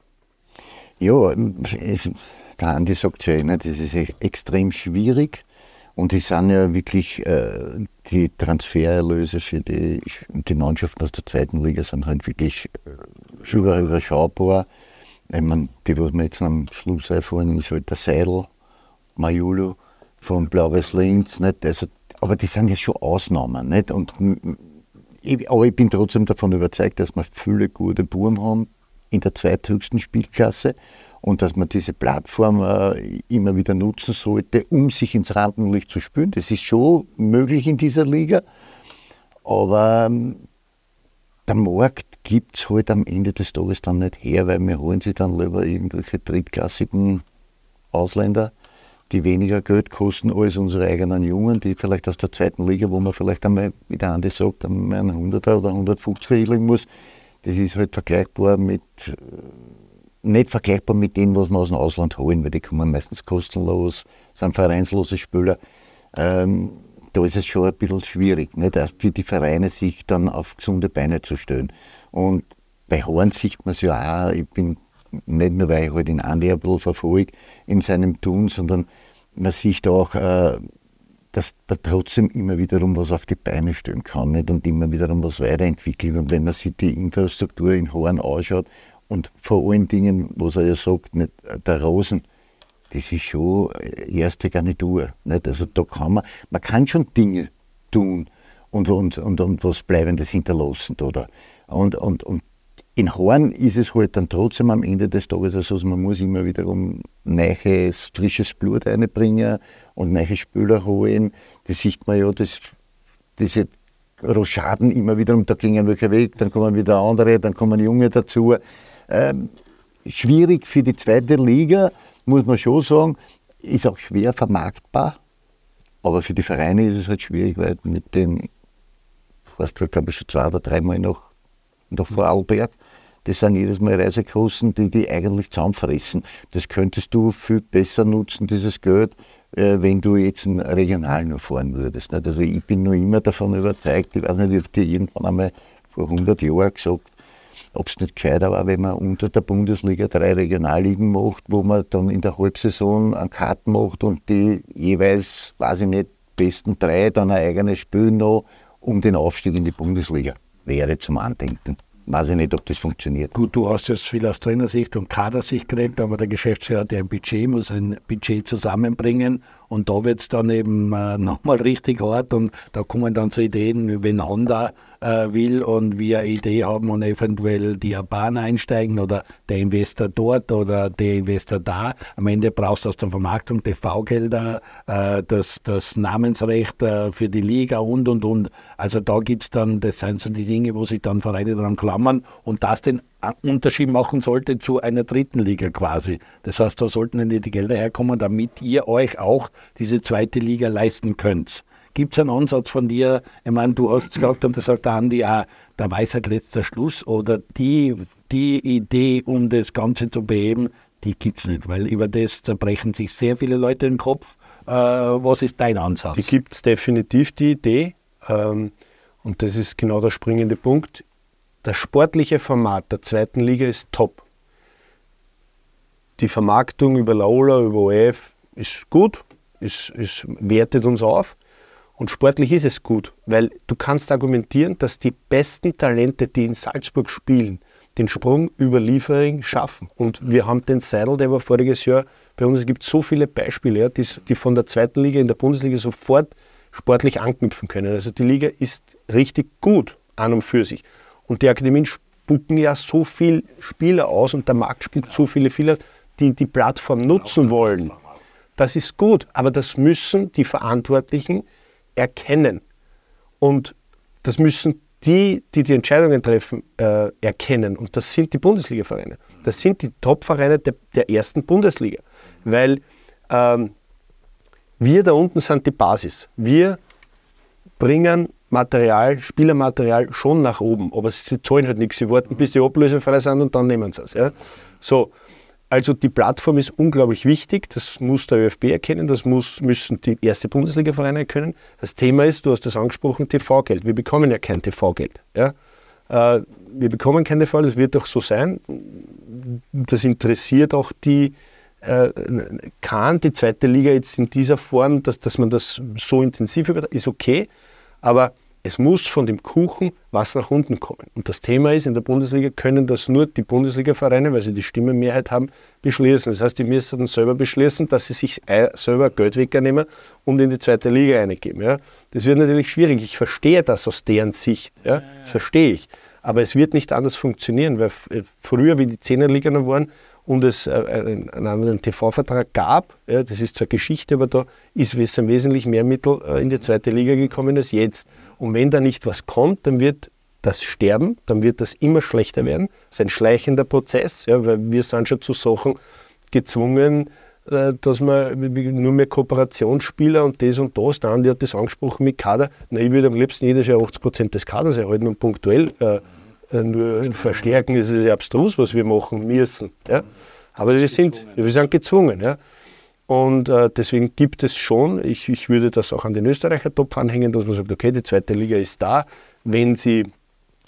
Ja, der Andi sagt ja, ne, das ist extrem schwierig. Und es sind ja wirklich äh, die Transfererlöse für die, die Mannschaften aus der zweiten Liga sind halt wirklich äh, überschaubar. Ich meine, die, was wir jetzt am Schluss einfahren, ist halt der Seidel, Majulu von Blaues Linz. Nicht? Also, aber die sind ja schon Ausnahmen. Nicht? Und, ich, aber ich bin trotzdem davon überzeugt, dass wir viele gute Buben haben in der zweithöchsten Spielklasse und dass man diese Plattform äh, immer wieder nutzen sollte, um sich ins Rampenlicht zu spüren. Das ist schon möglich in dieser Liga, aber ähm, der Markt gibt es halt am Ende des Tages dann nicht her, weil wir holen sich dann lieber irgendwelche drittklassigen Ausländer, die weniger Geld kosten als unsere eigenen Jungen, die vielleicht aus der zweiten Liga, wo man vielleicht einmal, wie der Andi sagt, einen 100er oder 150er hinlegen muss. Das ist halt vergleichbar mit äh, nicht vergleichbar mit denen, was wir aus dem Ausland holen, weil die kommen meistens kostenlos, sind vereinslose Spieler. Ähm, da ist es schon ein bisschen schwierig, nicht? für die Vereine sich dann auf gesunde Beine zu stellen. Und bei Horn sieht man es ja auch, ich bin nicht nur, weil ich halt in Andi ein bisschen verfolge in seinem Tun, sondern man sieht auch, äh, dass man trotzdem immer wiederum was auf die Beine stellen kann nicht? und immer wiederum was weiterentwickelt. Und wenn man sich die Infrastruktur in Horn anschaut und vor allen Dingen, was er ja sagt, nicht, der Rosen, das ist schon erste Garnitur. Nicht? Also da kann man, man kann schon Dinge tun und, und, und, und was Bleibendes hinterlassen. Oder? Und, und, und in Horn ist es halt dann trotzdem am Ende des Tages so, also man muss immer wiederum neues, frisches Blut einbringen und neue Spüler holen. Das sieht man ja, das, diese Rochaden immer wiederum, da gingen welche weg, dann kommen wieder andere, dann kommen Junge dazu. Ähm, schwierig für die zweite Liga, muss man schon sagen, ist auch schwer vermarktbar. Aber für die Vereine ist es halt schwierig, weil mit den, fast glaube ich schon zwei oder dreimal nach, nach Vorarlberg, das sind jedes Mal Reisekosten, die die eigentlich zusammenfressen. Das könntest du viel besser nutzen, dieses Geld, äh, wenn du jetzt einen Regional nur fahren würdest. Also ich bin nur immer davon überzeugt, ich weiß nicht, ich habe dir irgendwann einmal vor 100 Jahren gesagt, ob es nicht gescheiter war, wenn man unter der Bundesliga drei Regionalligen macht, wo man dann in der Halbsaison einen Karten macht und die jeweils, weiß ich nicht, besten drei dann ein eigenes Spiel noch um den Aufstieg in die Bundesliga. Wäre zum Andenken. weiß ich nicht, ob das funktioniert. Gut, du hast jetzt viel aus Trainersicht und Kadersicht geredet, aber der Geschäftsführer hat ja ein Budget, muss ein Budget zusammenbringen und da wird es dann eben äh, <laughs> nochmal richtig hart und da kommen dann so Ideen, wenn Honda äh, will und wir eine Idee haben und eventuell die Bahn einsteigen oder der Investor dort oder der Investor da. Am Ende brauchst du aus der Vermarktung TV-Gelder, äh, das, das Namensrecht äh, für die Liga und und und. Also da gibt es dann, das sind so die Dinge, wo sich dann Vereine dran klammern und das den Unterschied machen sollte zu einer dritten Liga quasi. Das heißt, da sollten dann die Gelder herkommen, damit ihr euch auch diese zweite Liga leisten könnt. Gibt es einen Ansatz von dir? Ich meine, du hast es gesagt und das sagt der Andi auch, der Weisheit letzter Schluss oder die, die Idee, um das Ganze zu beheben, die gibt es nicht, weil über das zerbrechen sich sehr viele Leute den Kopf. Äh, was ist dein Ansatz? Die gibt es definitiv, die Idee. Ähm, und das ist genau der springende Punkt. Das sportliche Format der zweiten Liga ist top. Die Vermarktung über Laola, über OF ist gut, ist, ist, wertet uns auf. Und sportlich ist es gut, weil du kannst argumentieren, dass die besten Talente, die in Salzburg spielen, den Sprung über Liefering schaffen. Und wir haben den Seidel, der war voriges Jahr bei uns. Es gibt so viele Beispiele, ja, die, die von der zweiten Liga in der Bundesliga sofort sportlich anknüpfen können. Also die Liga ist richtig gut an und für sich. Und die Akademien spucken ja so viele Spieler aus und der Markt spuckt so viele Spieler, die die Plattform nutzen wollen. Das ist gut, aber das müssen die Verantwortlichen erkennen. Und das müssen die, die die Entscheidungen treffen, äh, erkennen. Und das sind die Bundesliga-Vereine. Das sind die Top-Vereine der, der, ersten Bundesliga. Weil ähm, wir da unten sind die Basis. Wir bringen Material, Spielermaterial schon nach oben, aber sie zahlen halt nichts. Sie warten, bis die ablösefrei sind und dann nehmen sie es. Ja? So, also die Plattform ist unglaublich wichtig, das muss der ÖFB erkennen, das muss, müssen die erste Bundesliga-Vereine erkennen. Das Thema ist, du hast das angesprochen, TV-Geld. Wir bekommen ja kein TV-Geld. Ja? Äh, wir bekommen kein TV, das wird auch so sein. Das interessiert auch die, äh, kann die zweite Liga jetzt in dieser Form, dass, dass man das so intensiv über, ist okay, aber es muss von dem Kuchen was nach unten kommen. Und das Thema ist, in der Bundesliga können das nur die Bundesliga-Vereine, weil sie die Stimmenmehrheit haben, beschließen. Das heißt, die müssen dann selber beschließen, dass sie sich selber Geld wegnehmen und in die zweite Liga eingeben. Ja? Das wird natürlich schwierig. Ich verstehe das aus deren Sicht. Ja? Verstehe ich. Aber es wird nicht anders funktionieren, weil äh, früher, wie die Zehnerliga noch waren, und es äh, einen anderen TV-Vertrag gab, ja, das ist zwar Geschichte, aber da ist wesentlich mehr Mittel äh, in die zweite Liga gekommen als jetzt. Und wenn da nicht was kommt, dann wird das sterben, dann wird das immer schlechter werden. Das ist ein schleichender Prozess, ja, weil wir sind schon zu Sachen gezwungen, äh, dass man nur mehr Kooperationsspieler und das und das, der Andi hat das angesprochen mit Kader, na, ich würde am liebsten jedes Jahr 80 Prozent des Kaders erhalten und punktuell äh, nur verstärken, ist es abstrus, was wir machen müssen. Ja? Aber wir sind, wir sind gezwungen. Ja? Und äh, deswegen gibt es schon, ich, ich würde das auch an den Österreicher-Topf anhängen, dass man sagt, okay, die zweite Liga ist da. Wenn sie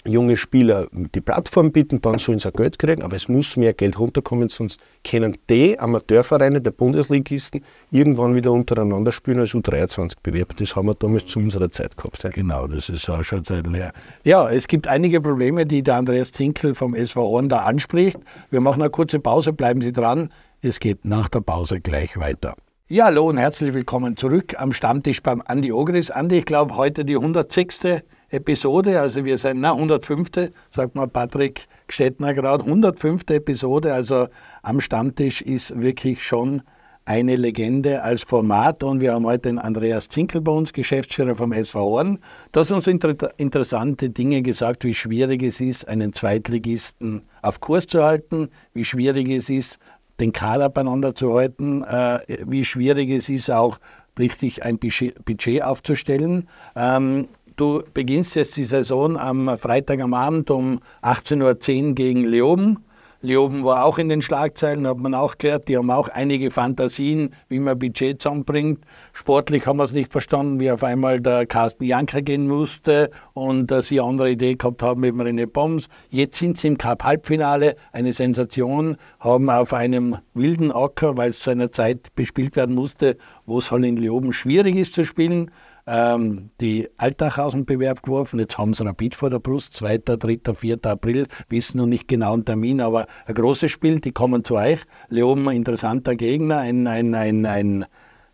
junge Spieler die Plattform bieten, dann sollen sie auch Geld kriegen, aber es muss mehr Geld runterkommen, sonst können die Amateurvereine der Bundesligisten irgendwann wieder untereinander spielen als U23-Bewerb. Das haben wir damals zu unserer Zeit gehabt. Ja. Genau, das ist auch schon Zeit her. Ja, es gibt einige Probleme, die der Andreas Zinkel vom SV Ohren da anspricht. Wir machen eine kurze Pause, bleiben Sie dran. Es geht nach der Pause gleich weiter. Ja, hallo und herzlich willkommen zurück am Stammtisch beim Andi Ogris. Andi, ich glaube, heute die 106. Episode, also wir sind, na, 105. sagt mal Patrick Gstettner gerade, 105. Episode, also am Stammtisch ist wirklich schon eine Legende als Format und wir haben heute den Andreas Zinkel bei uns, Geschäftsführer vom SV Horn. Das uns inter interessante Dinge gesagt, wie schwierig es ist, einen Zweitligisten auf Kurs zu halten, wie schwierig es ist, den Kader beieinander zu halten, äh, wie schwierig es ist, auch richtig ein Budget aufzustellen. Ähm, Du beginnst jetzt die Saison am Freitag am Abend um 18.10 Uhr gegen Leoben. Leoben war auch in den Schlagzeilen, hat man auch gehört. Die haben auch einige Fantasien, wie man Budget zusammenbringt. Sportlich haben wir es nicht verstanden, wie auf einmal der Carsten Janker gehen musste und dass sie eine andere Idee gehabt haben mit Marine Bombs. Jetzt sind sie im Cup-Halbfinale, eine Sensation, haben auf einem wilden Acker, weil es zu einer Zeit bespielt werden musste, wo es halt in Leoben schwierig ist zu spielen, ähm, die Altach aus dem Bewerb geworfen. Jetzt haben sie Rapid vor der Brust, 2., 3., 4. April, wissen noch nicht genau den Termin, aber ein großes Spiel, die kommen zu euch. Leoben, interessanter Gegner, ein, ein, ein, ein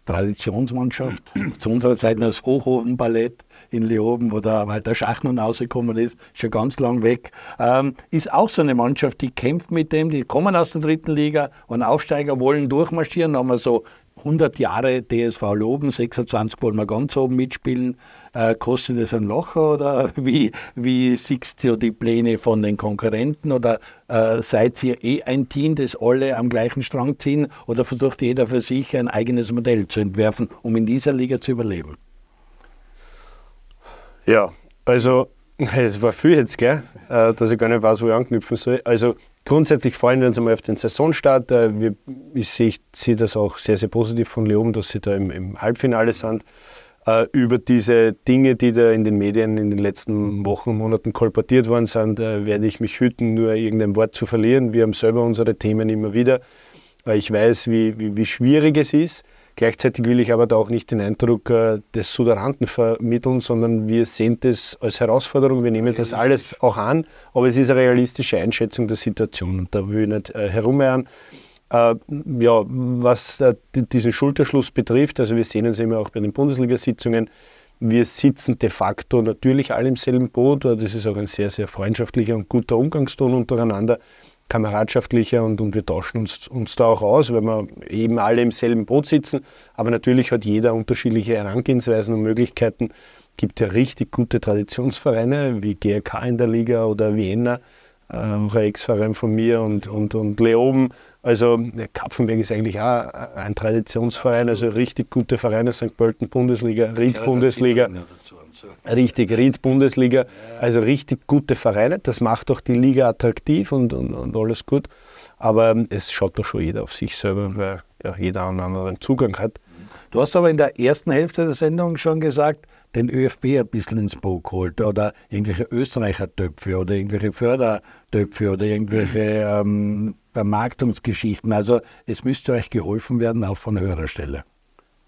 Traditionsmannschaft. <clears throat> zu unserer Zeit das Hochofenballett in Leoben, wo der Walter Schachmann rausgekommen ist, schon ganz lang weg. Ähm, ist auch so eine Mannschaft, die kämpft mit dem, die kommen aus der dritten Liga und Aufsteiger wollen durchmarschieren, haben wir so 100 Jahre DSV Loben, 26 wollen wir ganz oben mitspielen. Äh, kostet es ein Loch oder <laughs> wie, wie siehst du die Pläne von den Konkurrenten? Oder äh, seid ihr eh ein Team, das alle am gleichen Strang ziehen? Oder versucht jeder für sich ein eigenes Modell zu entwerfen, um in dieser Liga zu überleben? Ja, also <laughs> es war viel jetzt, gell, äh, dass ich gar nicht weiß, wo ich anknüpfen soll. Also grundsätzlich freuen wir uns einmal auf den Saisonstart. Äh, ich sehe, sehe das auch sehr, sehr positiv von Leoben, dass sie da im, im Halbfinale sind. Äh, über diese Dinge, die da in den Medien in den letzten Wochen und Monaten kolportiert worden sind, werde ich mich hüten, nur irgendein Wort zu verlieren. Wir haben selber unsere Themen immer wieder. Ich weiß, wie, wie, wie schwierig es ist. Gleichzeitig will ich aber da auch nicht den Eindruck äh, des Suderanten vermitteln, sondern wir sehen das als Herausforderung. Wir nehmen das alles auch an, aber es ist eine realistische Einschätzung der Situation und da will ich nicht äh, herumeiern. Äh, ja, was äh, diesen Schulterschluss betrifft, also wir sehen uns immer auch bei den Bundesliga-Sitzungen, wir sitzen de facto natürlich alle im selben Boot. Das ist auch ein sehr, sehr freundschaftlicher und guter Umgangston untereinander kameradschaftlicher und, und wir tauschen uns, uns da auch aus, weil wir eben alle im selben Boot sitzen. Aber natürlich hat jeder unterschiedliche Herangehensweisen und Möglichkeiten. Es gibt ja richtig gute Traditionsvereine wie GRK in der Liga oder Vienna, äh, auch ein Ex-Verein von mir und, und, und Leoben. Also Kapfenberg ist eigentlich auch ein Traditionsverein, also richtig gute Vereine, St. Pölten Bundesliga, Ried Bundesliga. Richtig, Ried Bundesliga, also richtig gute Vereine. Das macht auch die Liga attraktiv und, und, und alles gut. Aber es schaut doch schon jeder auf sich selber, weil ja, jeder einen anderen Zugang hat. Du hast aber in der ersten Hälfte der Sendung schon gesagt, den ÖFB ein bisschen ins Boot geholt oder irgendwelche Österreicher-Töpfe oder irgendwelche Fördertöpfe oder irgendwelche ähm, Vermarktungsgeschichten. Also es müsste euch geholfen werden, auch von höherer Stelle.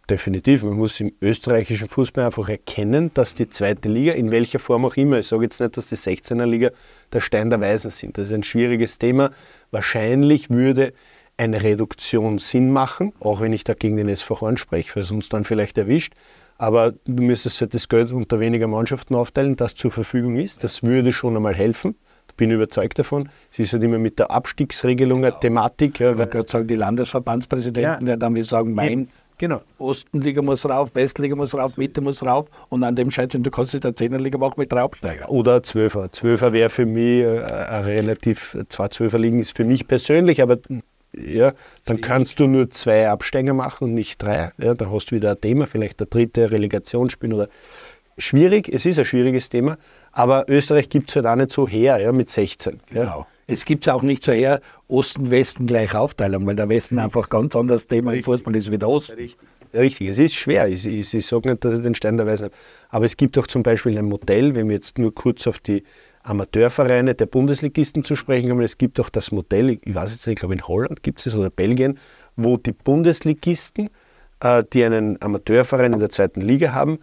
Definitiv. Man muss im österreichischen Fußball einfach erkennen, dass die zweite Liga, in welcher Form auch immer, ich sage jetzt nicht, dass die 16er Liga der Stein der Weisen sind. Das ist ein schwieriges Thema. Wahrscheinlich würde eine Reduktion Sinn machen, auch wenn ich da gegen den SV Horn spreche, weil es uns dann vielleicht erwischt. Aber du müsstest halt das Geld unter weniger Mannschaften aufteilen, das zur Verfügung ist. Das würde schon einmal helfen. Ich bin überzeugt davon. Es ist halt immer mit der Abstiegsregelung eine Thematik. Ja, weil Gott sagen die Landesverbandspräsidenten, ja. dann wir sagen, mein Genau. Ostenliga muss rauf, Westliga muss rauf, Mitte muss rauf und an dem scheitern, du kannst in der 10er Liga machen mit drei Absteiger. Oder Zwölfer. Zwölfer wäre für mich äh, relativ, zwei Zwölfer liegen ist für mich persönlich, aber ja, dann kannst du nur zwei Absteiger machen und nicht drei. Ja, dann hast du wieder ein Thema, vielleicht der dritte Relegationsspiel oder schwierig, es ist ein schwieriges Thema, aber Österreich gibt es halt auch nicht so her ja, mit 16. Genau. Ja. Es gibt es auch nicht so her, Osten, Westen gleich Aufteilung, weil der Westen einfach ganz anderes Thema im Fußball ist wie der Osten. Richtig. Richtig, es ist schwer. Ich, ich, ich sage nicht, dass ich den Stein der Weisen habe. Aber es gibt auch zum Beispiel ein Modell, wenn wir jetzt nur kurz auf die Amateurvereine der Bundesligisten zu sprechen kommen. Es gibt auch das Modell, ich weiß jetzt nicht, ich glaube in Holland gibt es oder Belgien, wo die Bundesligisten, äh, die einen Amateurverein in der zweiten Liga haben,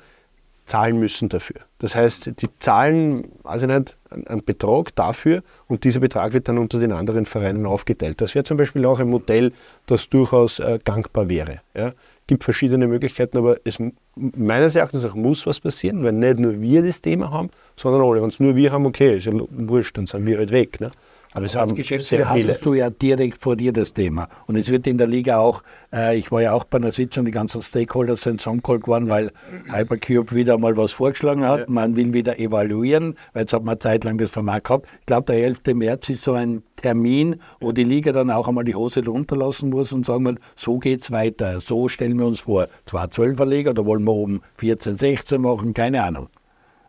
zahlen müssen dafür. Das heißt, die zahlen, weiß ich nicht, einen Betrag dafür und dieser Betrag wird dann unter den anderen Vereinen aufgeteilt. Das wäre zum Beispiel auch ein Modell, das durchaus äh, gangbar wäre. Ja. gibt verschiedene Möglichkeiten, aber es meines Erachtens auch muss was passieren, weil nicht nur wir das Thema haben, sondern alle. Wenn es nur wir haben, okay, ist ja wurscht, dann sind wir halt weg. Ne? Aber es haben Geschäftsführer hast du ja direkt vor dir das Thema. Und es wird in der Liga auch, äh, ich war ja auch bei einer Sitzung, die ganzen Stakeholder sind zusammengeholt geworden, weil Hypercube wieder mal was vorgeschlagen hat. Ja. Man will wieder evaluieren, weil jetzt hat man zeitlang das Format gehabt. Ich glaube, der 11. März ist so ein Termin, wo die Liga dann auch einmal die Hose runterlassen muss und sagen, wir, so geht's weiter, so stellen wir uns vor. Zwar 12er Liga, da wollen wir oben 14, 16 machen, keine Ahnung.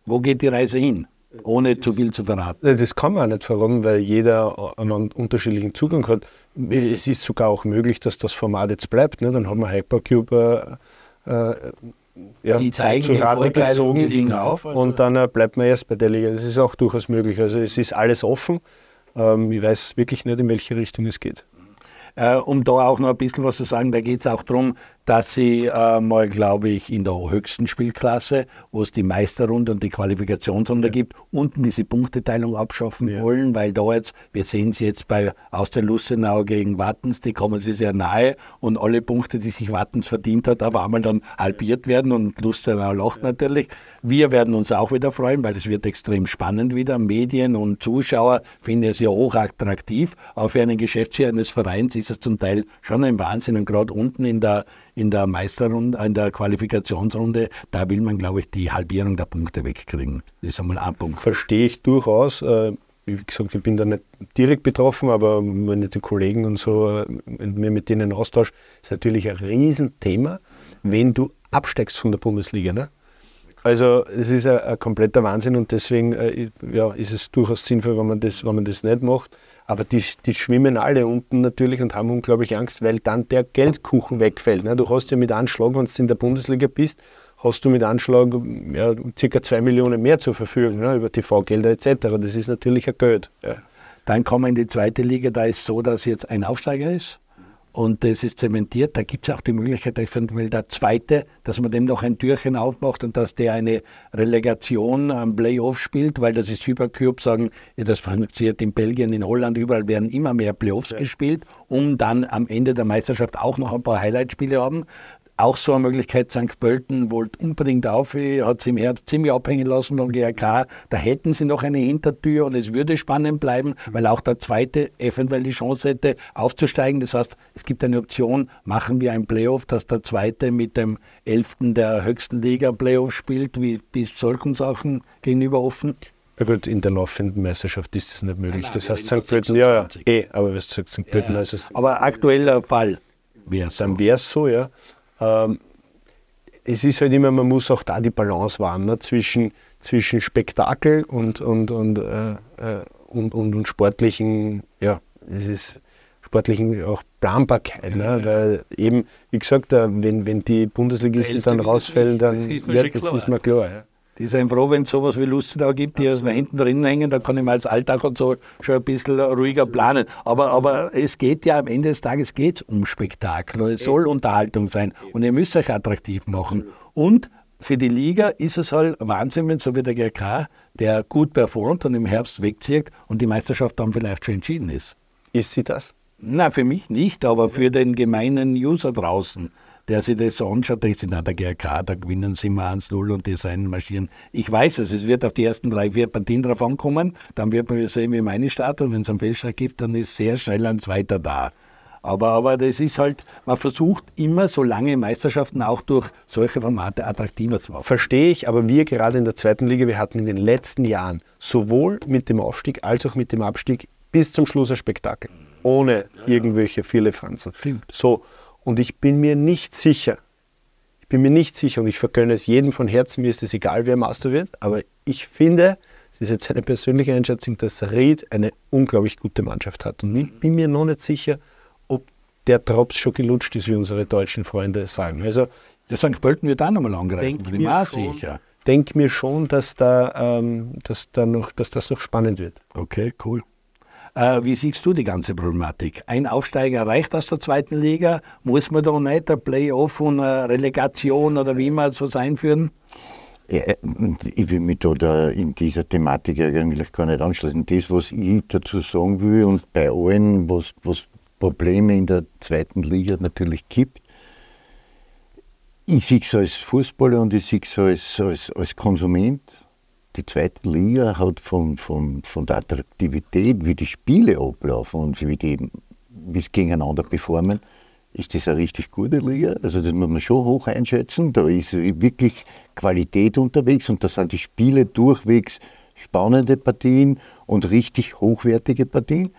Wo geht die Reise hin? Ohne zu viel zu verraten. Das kann man auch nicht verraten, weil jeder einen unterschiedlichen Zugang hat. Es ist sogar auch möglich, dass das Format jetzt bleibt. Ne? Dann haben wir Hypercube äh, äh, ja, die zu Rate gezogen auf, also und dann äh, bleibt man erst bei der Liga. Das ist auch durchaus möglich. Also es ist alles offen. Ähm, ich weiß wirklich nicht, in welche Richtung es geht. Äh, um da auch noch ein bisschen was zu sagen, da geht es auch darum, dass sie äh, mal, glaube ich, in der höchsten Spielklasse, wo es die Meisterrunde und die Qualifikationsrunde ja. gibt, unten diese Punkteteilung abschaffen ja. wollen, weil da jetzt, wir sehen es jetzt bei aus der Lustenau gegen Wattens, die kommen sie sehr nahe und alle Punkte, die sich Wattens verdient hat, auf einmal dann halbiert werden und Lustenau lacht ja. natürlich. Wir werden uns auch wieder freuen, weil es wird extrem spannend wieder. Medien und Zuschauer finden es ja hochattraktiv. Aber für einen Geschäftsführer eines Vereins ist es zum Teil schon ein Wahnsinn. Und gerade unten in der, in der Meisterrunde, in der Qualifikationsrunde, da will man, glaube ich, die Halbierung der Punkte wegkriegen. Das ist einmal ein Punkt. Verstehe ich durchaus. Äh, wie gesagt, ich bin da nicht direkt betroffen, aber wenn ich die Kollegen und so, äh, mir mit denen austausche, ist natürlich ein Riesenthema, wenn du absteigst von der Bundesliga. Ne? Also es ist ein, ein, kompletter Wahnsinn und deswegen äh, ja, ist es durchaus sinnvoll, wenn man das, wenn man das nicht macht. Aber die, die schwimmen alle unten natürlich und haben unglaublich Angst, weil dann der Geldkuchen wegfällt. Du hast ja mit Anschlag, wenn du in der Bundesliga bist, hast du mit Anschlag ja, circa zwei Millionen mehr zur Verfügung ne? über TV-Gelder etc. Das ist natürlich ein Geld. Ja. Dann kommen wir in die zweite Liga, da ist so, dass jetzt ein Aufsteiger ist und das ist zementiert. Da gibt es auch die Möglichkeit, eventuell der Zweite, dass man dem noch ein Türchen aufmacht und dass der eine Relegation am Playoff spielt, weil das ist Hypercube, sagen, das funktioniert in Belgien, in Holland, überall werden immer mehr Playoffs ja. gespielt, um dann am Ende der Meisterschaft auch noch ein paar Highlightspiele haben auch so eine Möglichkeit, St. Pölten wollte unbedingt auf, hat sie im Herbst ziemlich abhängen lassen vom GRK. Da hätten sie noch eine Hintertür und es würde spannend bleiben, weil auch der Zweite eventuell die Chance hätte, aufzusteigen. Das heißt, es gibt eine Option, machen wir ein Playoff, dass der Zweite mit dem Elften der höchsten Liga Playoff spielt, wie bis solchen Sachen gegenüber offen. Ja gut, in der laufenden Meisterschaft ist das nicht möglich. Nein, das heißt, St. Pölten, ja, ja, eh, aber was sagt St. Pölten, ja, ist es. Aber aktueller Fall wäre es. Dann wäre es so, ja. Ähm, es ist halt immer, man muss auch da die Balance wahren ne? zwischen, zwischen Spektakel und, und, und, äh, äh, und, und, und, sportlichen, ja, es ist sportlichen auch Planbarkeit. Ne? Weil eben, wie gesagt, äh, wenn, wenn die Bundesligisten dann rausfällen, dann wird, das ist mir klar. Ja. Die sind froh, wenn es sowas wie Lustenau gibt, die also hinten drin hängen, da kann ich mal als Alltag und so schon ein bisschen ruhiger planen. Aber, aber es geht ja am Ende des Tages geht's um Spektakel und es soll Unterhaltung sein und ihr müsst euch attraktiv machen. Und für die Liga ist es halt Wahnsinn, wenn so wie der GK, der gut performt und im Herbst wegzieht und die Meisterschaft dann vielleicht schon entschieden ist. Ist sie das? Na, für mich nicht, aber für den gemeinen User draußen der sich das so anschaut, der ist in der GRK, da gewinnen sie immer 1-0 und die sein marschieren. Ich weiß es, es wird auf die ersten drei, vier Partien drauf ankommen, dann wird man sehen, wie meine Stadt und wenn es einen Fehlschlag gibt, dann ist sehr schnell ein zweiter da. Aber, aber das ist halt, man versucht immer so lange Meisterschaften auch durch solche Formate attraktiver zu machen. Verstehe ich, aber wir gerade in der zweiten Liga, wir hatten in den letzten Jahren sowohl mit dem Aufstieg als auch mit dem Abstieg bis zum Schluss ein Spektakel. Ohne ja, ja. irgendwelche viele Franzen. Stimmt. So, und ich bin mir nicht sicher, ich bin mir nicht sicher und ich vergönne es jedem von Herzen, mir ist es egal, wer Master wird, aber ich finde, das ist jetzt eine persönliche Einschätzung, dass Ried eine unglaublich gute Mannschaft hat. Und ich bin mir noch nicht sicher, ob der Drops schon gelutscht ist, wie unsere deutschen Freunde sagen. Also, der St. Pölten wird auch nochmal angreifen, bin ich mir sicher. Denke mir schon, dass, da, ähm, dass, da noch, dass das noch spannend wird. Okay, cool. Äh, wie siehst du die ganze Problematik? Ein Aufsteiger reicht aus der zweiten Liga? Muss man da nicht ein Playoff und eine Relegation oder wie immer so einführen? Ja, äh, ich will mich da, in dieser Thematik eigentlich gar nicht anschließen. Das, was ich dazu sagen will und bei allen, was, was Probleme in der zweiten Liga natürlich gibt, ich sehe es als Fußballer und ich sehe es als, als, als Konsument die zweite Liga hat von, von, von der Attraktivität, wie die Spiele ablaufen und wie, die, wie es gegeneinander performen, ist das eine richtig gute Liga. Also das muss man schon hoch einschätzen. Da ist wirklich Qualität unterwegs und da sind die Spiele durchwegs spannende Partien und richtig hochwertige Partien.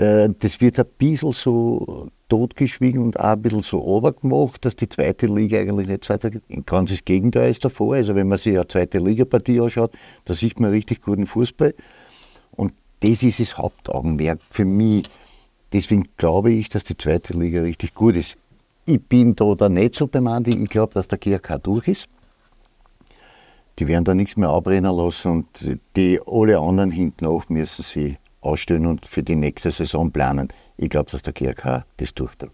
Äh, das wird ein bisschen so totgeschwiegen und auch ein bisschen so runtergemacht, dass die zweite Liga eigentlich nicht weitergeht. Ein ganzes Gegenteil ist davor. Also wenn man sich eine zweite Liga-Partie anschaut, da sieht man richtig guten Fußball. Und das ist das Hauptaugenmerk für mich. Deswegen glaube ich, dass die zweite Liga richtig gut ist. Ich bin da, da nicht so beim Andi. Ich glaube, dass der GRK durch ist. Die werden da nichts mehr abbrennen lassen und die alle anderen hinten auch müssen sie ausstellen und für die nächste Saison planen. Ich glaube, dass der GRK das durchdrückt.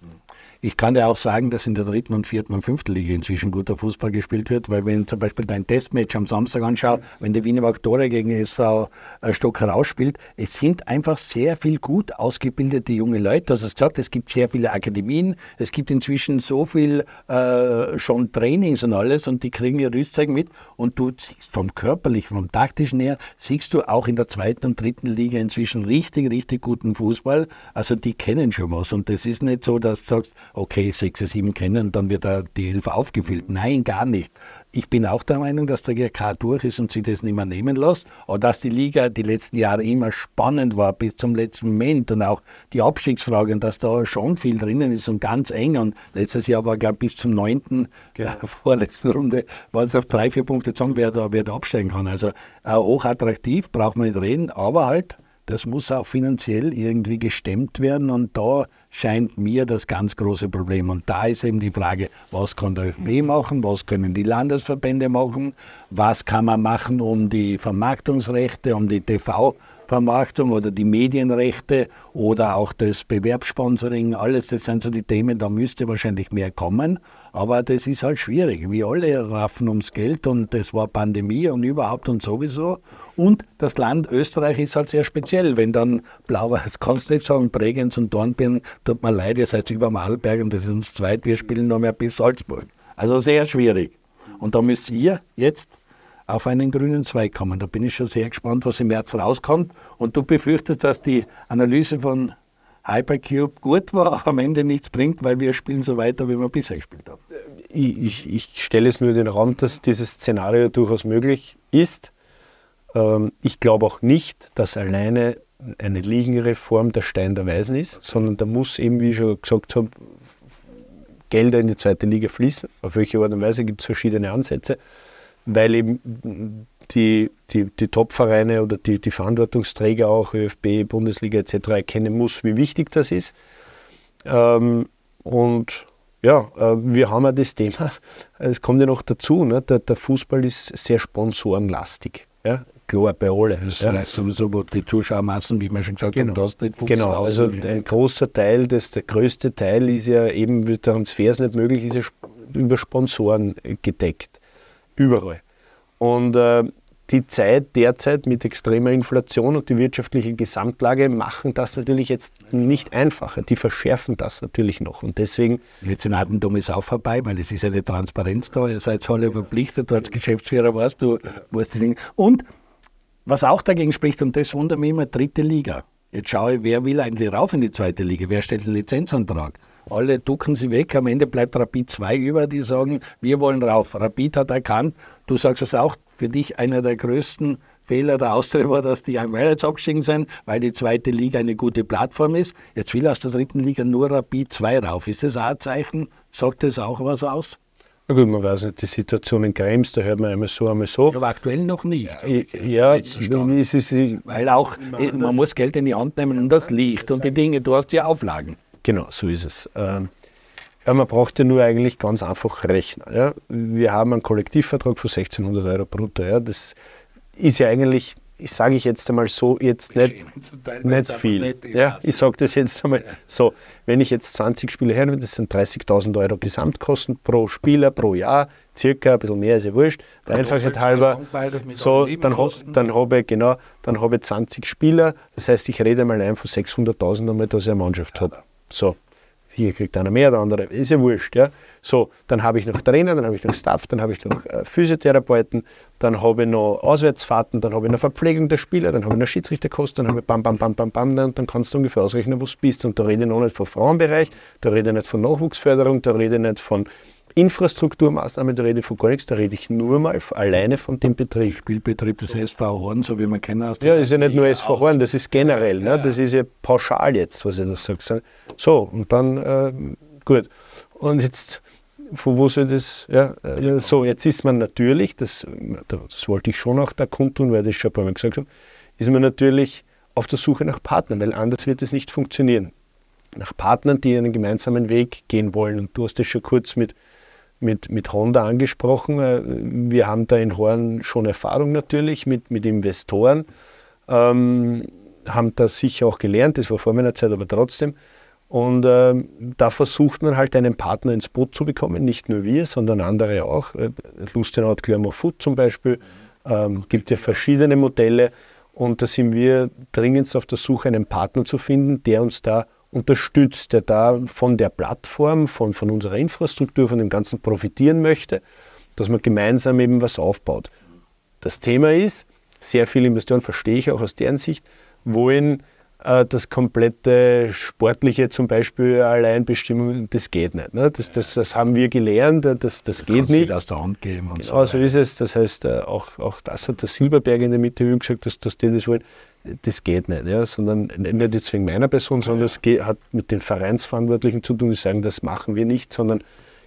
Ich kann dir auch sagen, dass in der dritten und vierten und fünften Liga inzwischen guter Fußball gespielt wird, weil wenn zum Beispiel dein Testmatch am Samstag anschaue, wenn der Wiener Tore gegen SV äh, Stock herausspielt, es sind einfach sehr viel gut ausgebildete junge Leute. Hast es gesagt, es gibt sehr viele Akademien, es gibt inzwischen so viel äh, schon Trainings und alles und die kriegen ihr Rüstzeug mit und du siehst vom körperlichen, vom taktischen her, siehst du auch in der zweiten und dritten Liga inzwischen richtig, richtig guten Fußball. Also die kennen schon was und das ist nicht so, dass du sagst, okay, sechs, sieben kennen, dann wird da die elf aufgefüllt. Nein, gar nicht. Ich bin auch der Meinung, dass der GK durch ist und sich das nicht mehr nehmen lässt. Aber dass die Liga die letzten Jahre immer spannend war bis zum letzten Moment und auch die Abstiegsfrage und dass da schon viel drinnen ist und ganz eng. Und letztes Jahr war, glaube ich, bis zum neunten, genau. <laughs> vorletzten Runde, war es auf drei, vier Punkte zu sagen, wer da, wer da absteigen kann. Also äh, hochattraktiv, braucht man nicht reden, aber halt das muss auch finanziell irgendwie gestemmt werden und da scheint mir das ganz große Problem. Und da ist eben die Frage, was kann der ÖFB machen, was können die Landesverbände machen, was kann man machen, um die Vermarktungsrechte, um die TV- Vermarktung oder die Medienrechte oder auch das Bewerbssponsoring, alles, das sind so die Themen, da müsste wahrscheinlich mehr kommen. Aber das ist halt schwierig. Wir alle raffen ums Geld und das war Pandemie und überhaupt und sowieso. Und das Land Österreich ist halt sehr speziell. Wenn dann Blau-Weiß, <laughs> kannst du nicht sagen, Bregenz und Dornbirn, tut mir leid, ihr seid über Malberg und das ist uns zweit, wir spielen noch mehr bis Salzburg. Also sehr schwierig. Und da müsst ihr jetzt auf einen grünen Zweig kommen. Da bin ich schon sehr gespannt, was im März rauskommt. Und du befürchtest, dass die Analyse von Hypercube gut war, aber am Ende nichts bringt, weil wir spielen so weiter, wie wir bisher gespielt haben. Ich, ich, stelle es nur in den Raum, dass dieses Szenario durchaus möglich ist. Ähm, ich glaube auch nicht, dass alleine eine Liegenreform der Stein der Weisen ist, sondern da muss eben, wie ich schon gesagt habe, Gelder in die zweite Liga fließen. Auf welche Art und Weise gibt es verschiedene Ansätze weil eben die, die, die Top-Vereine oder die, die Verantwortungsträger auch, ÖFB, Bundesliga etc. erkennen muss, wie wichtig das ist. Ähm, und ja, äh, wir haben ja das Thema, <laughs> es kommt ja noch dazu, ne? der, der Fußball ist sehr sponsorenlastig. Ja? Klar, bei allen. Das ja. sowieso, wo die Zuschauermassen, wie man schon gesagt genau. haben, das nicht Genau, also ein großer Teil, das, der größte Teil ist ja eben, wie Transfers nicht möglich ist, ja über Sponsoren gedeckt. Überall. Und äh, die Zeit derzeit mit extremer Inflation und die wirtschaftliche Gesamtlage machen das natürlich jetzt nicht einfacher. Die verschärfen das natürlich noch. Und deswegen. Mäzenatentum ist auch vorbei, weil es ist eine Transparenz da. Ihr seid alle verpflichtet, du als Geschäftsführer warst, du musst die Dinge. Und was auch dagegen spricht, und das wundert mich immer, dritte Liga. Jetzt schaue ich, wer will eigentlich rauf in die zweite Liga? Wer stellt einen Lizenzantrag? Alle ducken sie weg, am Ende bleibt Rapid 2 über, die sagen, wir wollen rauf. Rapid hat erkannt, du sagst es auch, für dich einer der größten Fehler der Austria war, dass die Young Violets abgestiegen sind, weil die zweite Liga eine gute Plattform ist. Jetzt will aus der dritten Liga nur Rapid 2 rauf. Ist das auch ein Zeichen? Sagt das auch was aus? Na gut, man weiß nicht, die Situation in Krems, da hört man einmal so, einmal so. Aber aktuell noch nie. Ja, ist es, weil auch, man muss Geld in die Hand nehmen und das Licht und die Dinge, du hast ja Auflagen. Genau, so ist es. Ähm, ja, man braucht ja nur eigentlich ganz einfach rechnen. Ja. Wir haben einen Kollektivvertrag von 1600 Euro brutto. Ja. Das ist ja eigentlich, ich sage ich jetzt einmal so, jetzt nicht, nicht viel. Ja, ich sage das jetzt einmal so. Wenn ich jetzt 20 Spiele hernehme, das sind 30.000 Euro Gesamtkosten pro Spieler, pro Jahr, circa, ein bisschen mehr ist ja wurscht. Der Einfachheit halber, so, dann, dann habe ich, genau, dann habe ich 20 Spieler. Das heißt, ich rede mal ein von 600.000 einmal, dass ich eine Mannschaft habe. So, hier kriegt einer mehr, der andere, ist ja wurscht. Ja? So, dann habe ich noch Trainer, dann habe ich noch Staff, dann habe ich noch äh, Physiotherapeuten, dann habe ich noch Auswärtsfahrten, dann habe ich noch Verpflegung der Spieler, dann habe ich noch Schiedsrichterkosten, dann habe ich bam, bam, bam, bam, bam, dann, dann kannst du ungefähr ausrechnen, wo du bist. Und da rede ich noch nicht vom Frauenbereich, da rede ich nicht von Nachwuchsförderung, da rede ich nicht von Infrastrukturmaßnahmen, da rede ich von gar nichts, da rede ich nur mal alleine von dem Betrieb. Spielbetrieb des SV Horn, so wie man kennen aus Ja, das ist ja nicht nur SV Horn, das ist generell, ne? das ist ja pauschal jetzt, was ich das sage. So, und dann, äh, gut. Und jetzt, von wo soll das, ja, äh, so, jetzt ist man natürlich, das, das wollte ich schon auch da kundtun, weil ich das schon ein paar Mal gesagt habe, ist man natürlich auf der Suche nach Partnern, weil anders wird es nicht funktionieren. Nach Partnern, die einen gemeinsamen Weg gehen wollen. Und du hast das schon kurz mit mit, mit Honda angesprochen. Äh, wir haben da in Horn schon Erfahrung natürlich mit, mit Investoren, ähm, haben das sicher auch gelernt, das war vor meiner Zeit, aber trotzdem. Und äh, da versucht man halt einen Partner ins Boot zu bekommen, nicht nur wir, sondern andere auch. Äh, Lustenau Clermont Food zum Beispiel, ähm, gibt ja verschiedene Modelle. Und da sind wir dringend auf der Suche, einen Partner zu finden, der uns da unterstützt, der da von der Plattform, von, von unserer Infrastruktur, von dem Ganzen profitieren möchte, dass man gemeinsam eben was aufbaut. Das Thema ist, sehr viele Investoren, verstehe ich auch aus deren Sicht, wollen äh, das komplette Sportliche zum Beispiel allein bestimmen, das geht nicht. Ne? Das, das, das, haben wir gelernt, das, das, das geht nicht. aus der Hand geben und genau, so, so ist es. Das heißt, äh, auch, auch das hat der Silberberg in der Mitte gesagt, dass, dass die das wollen. Das geht nicht, ja? sondern nicht jetzt wegen meiner Person, sondern das geht, hat mit den Vereinsverantwortlichen zu tun, die sagen, das machen wir nicht, sondern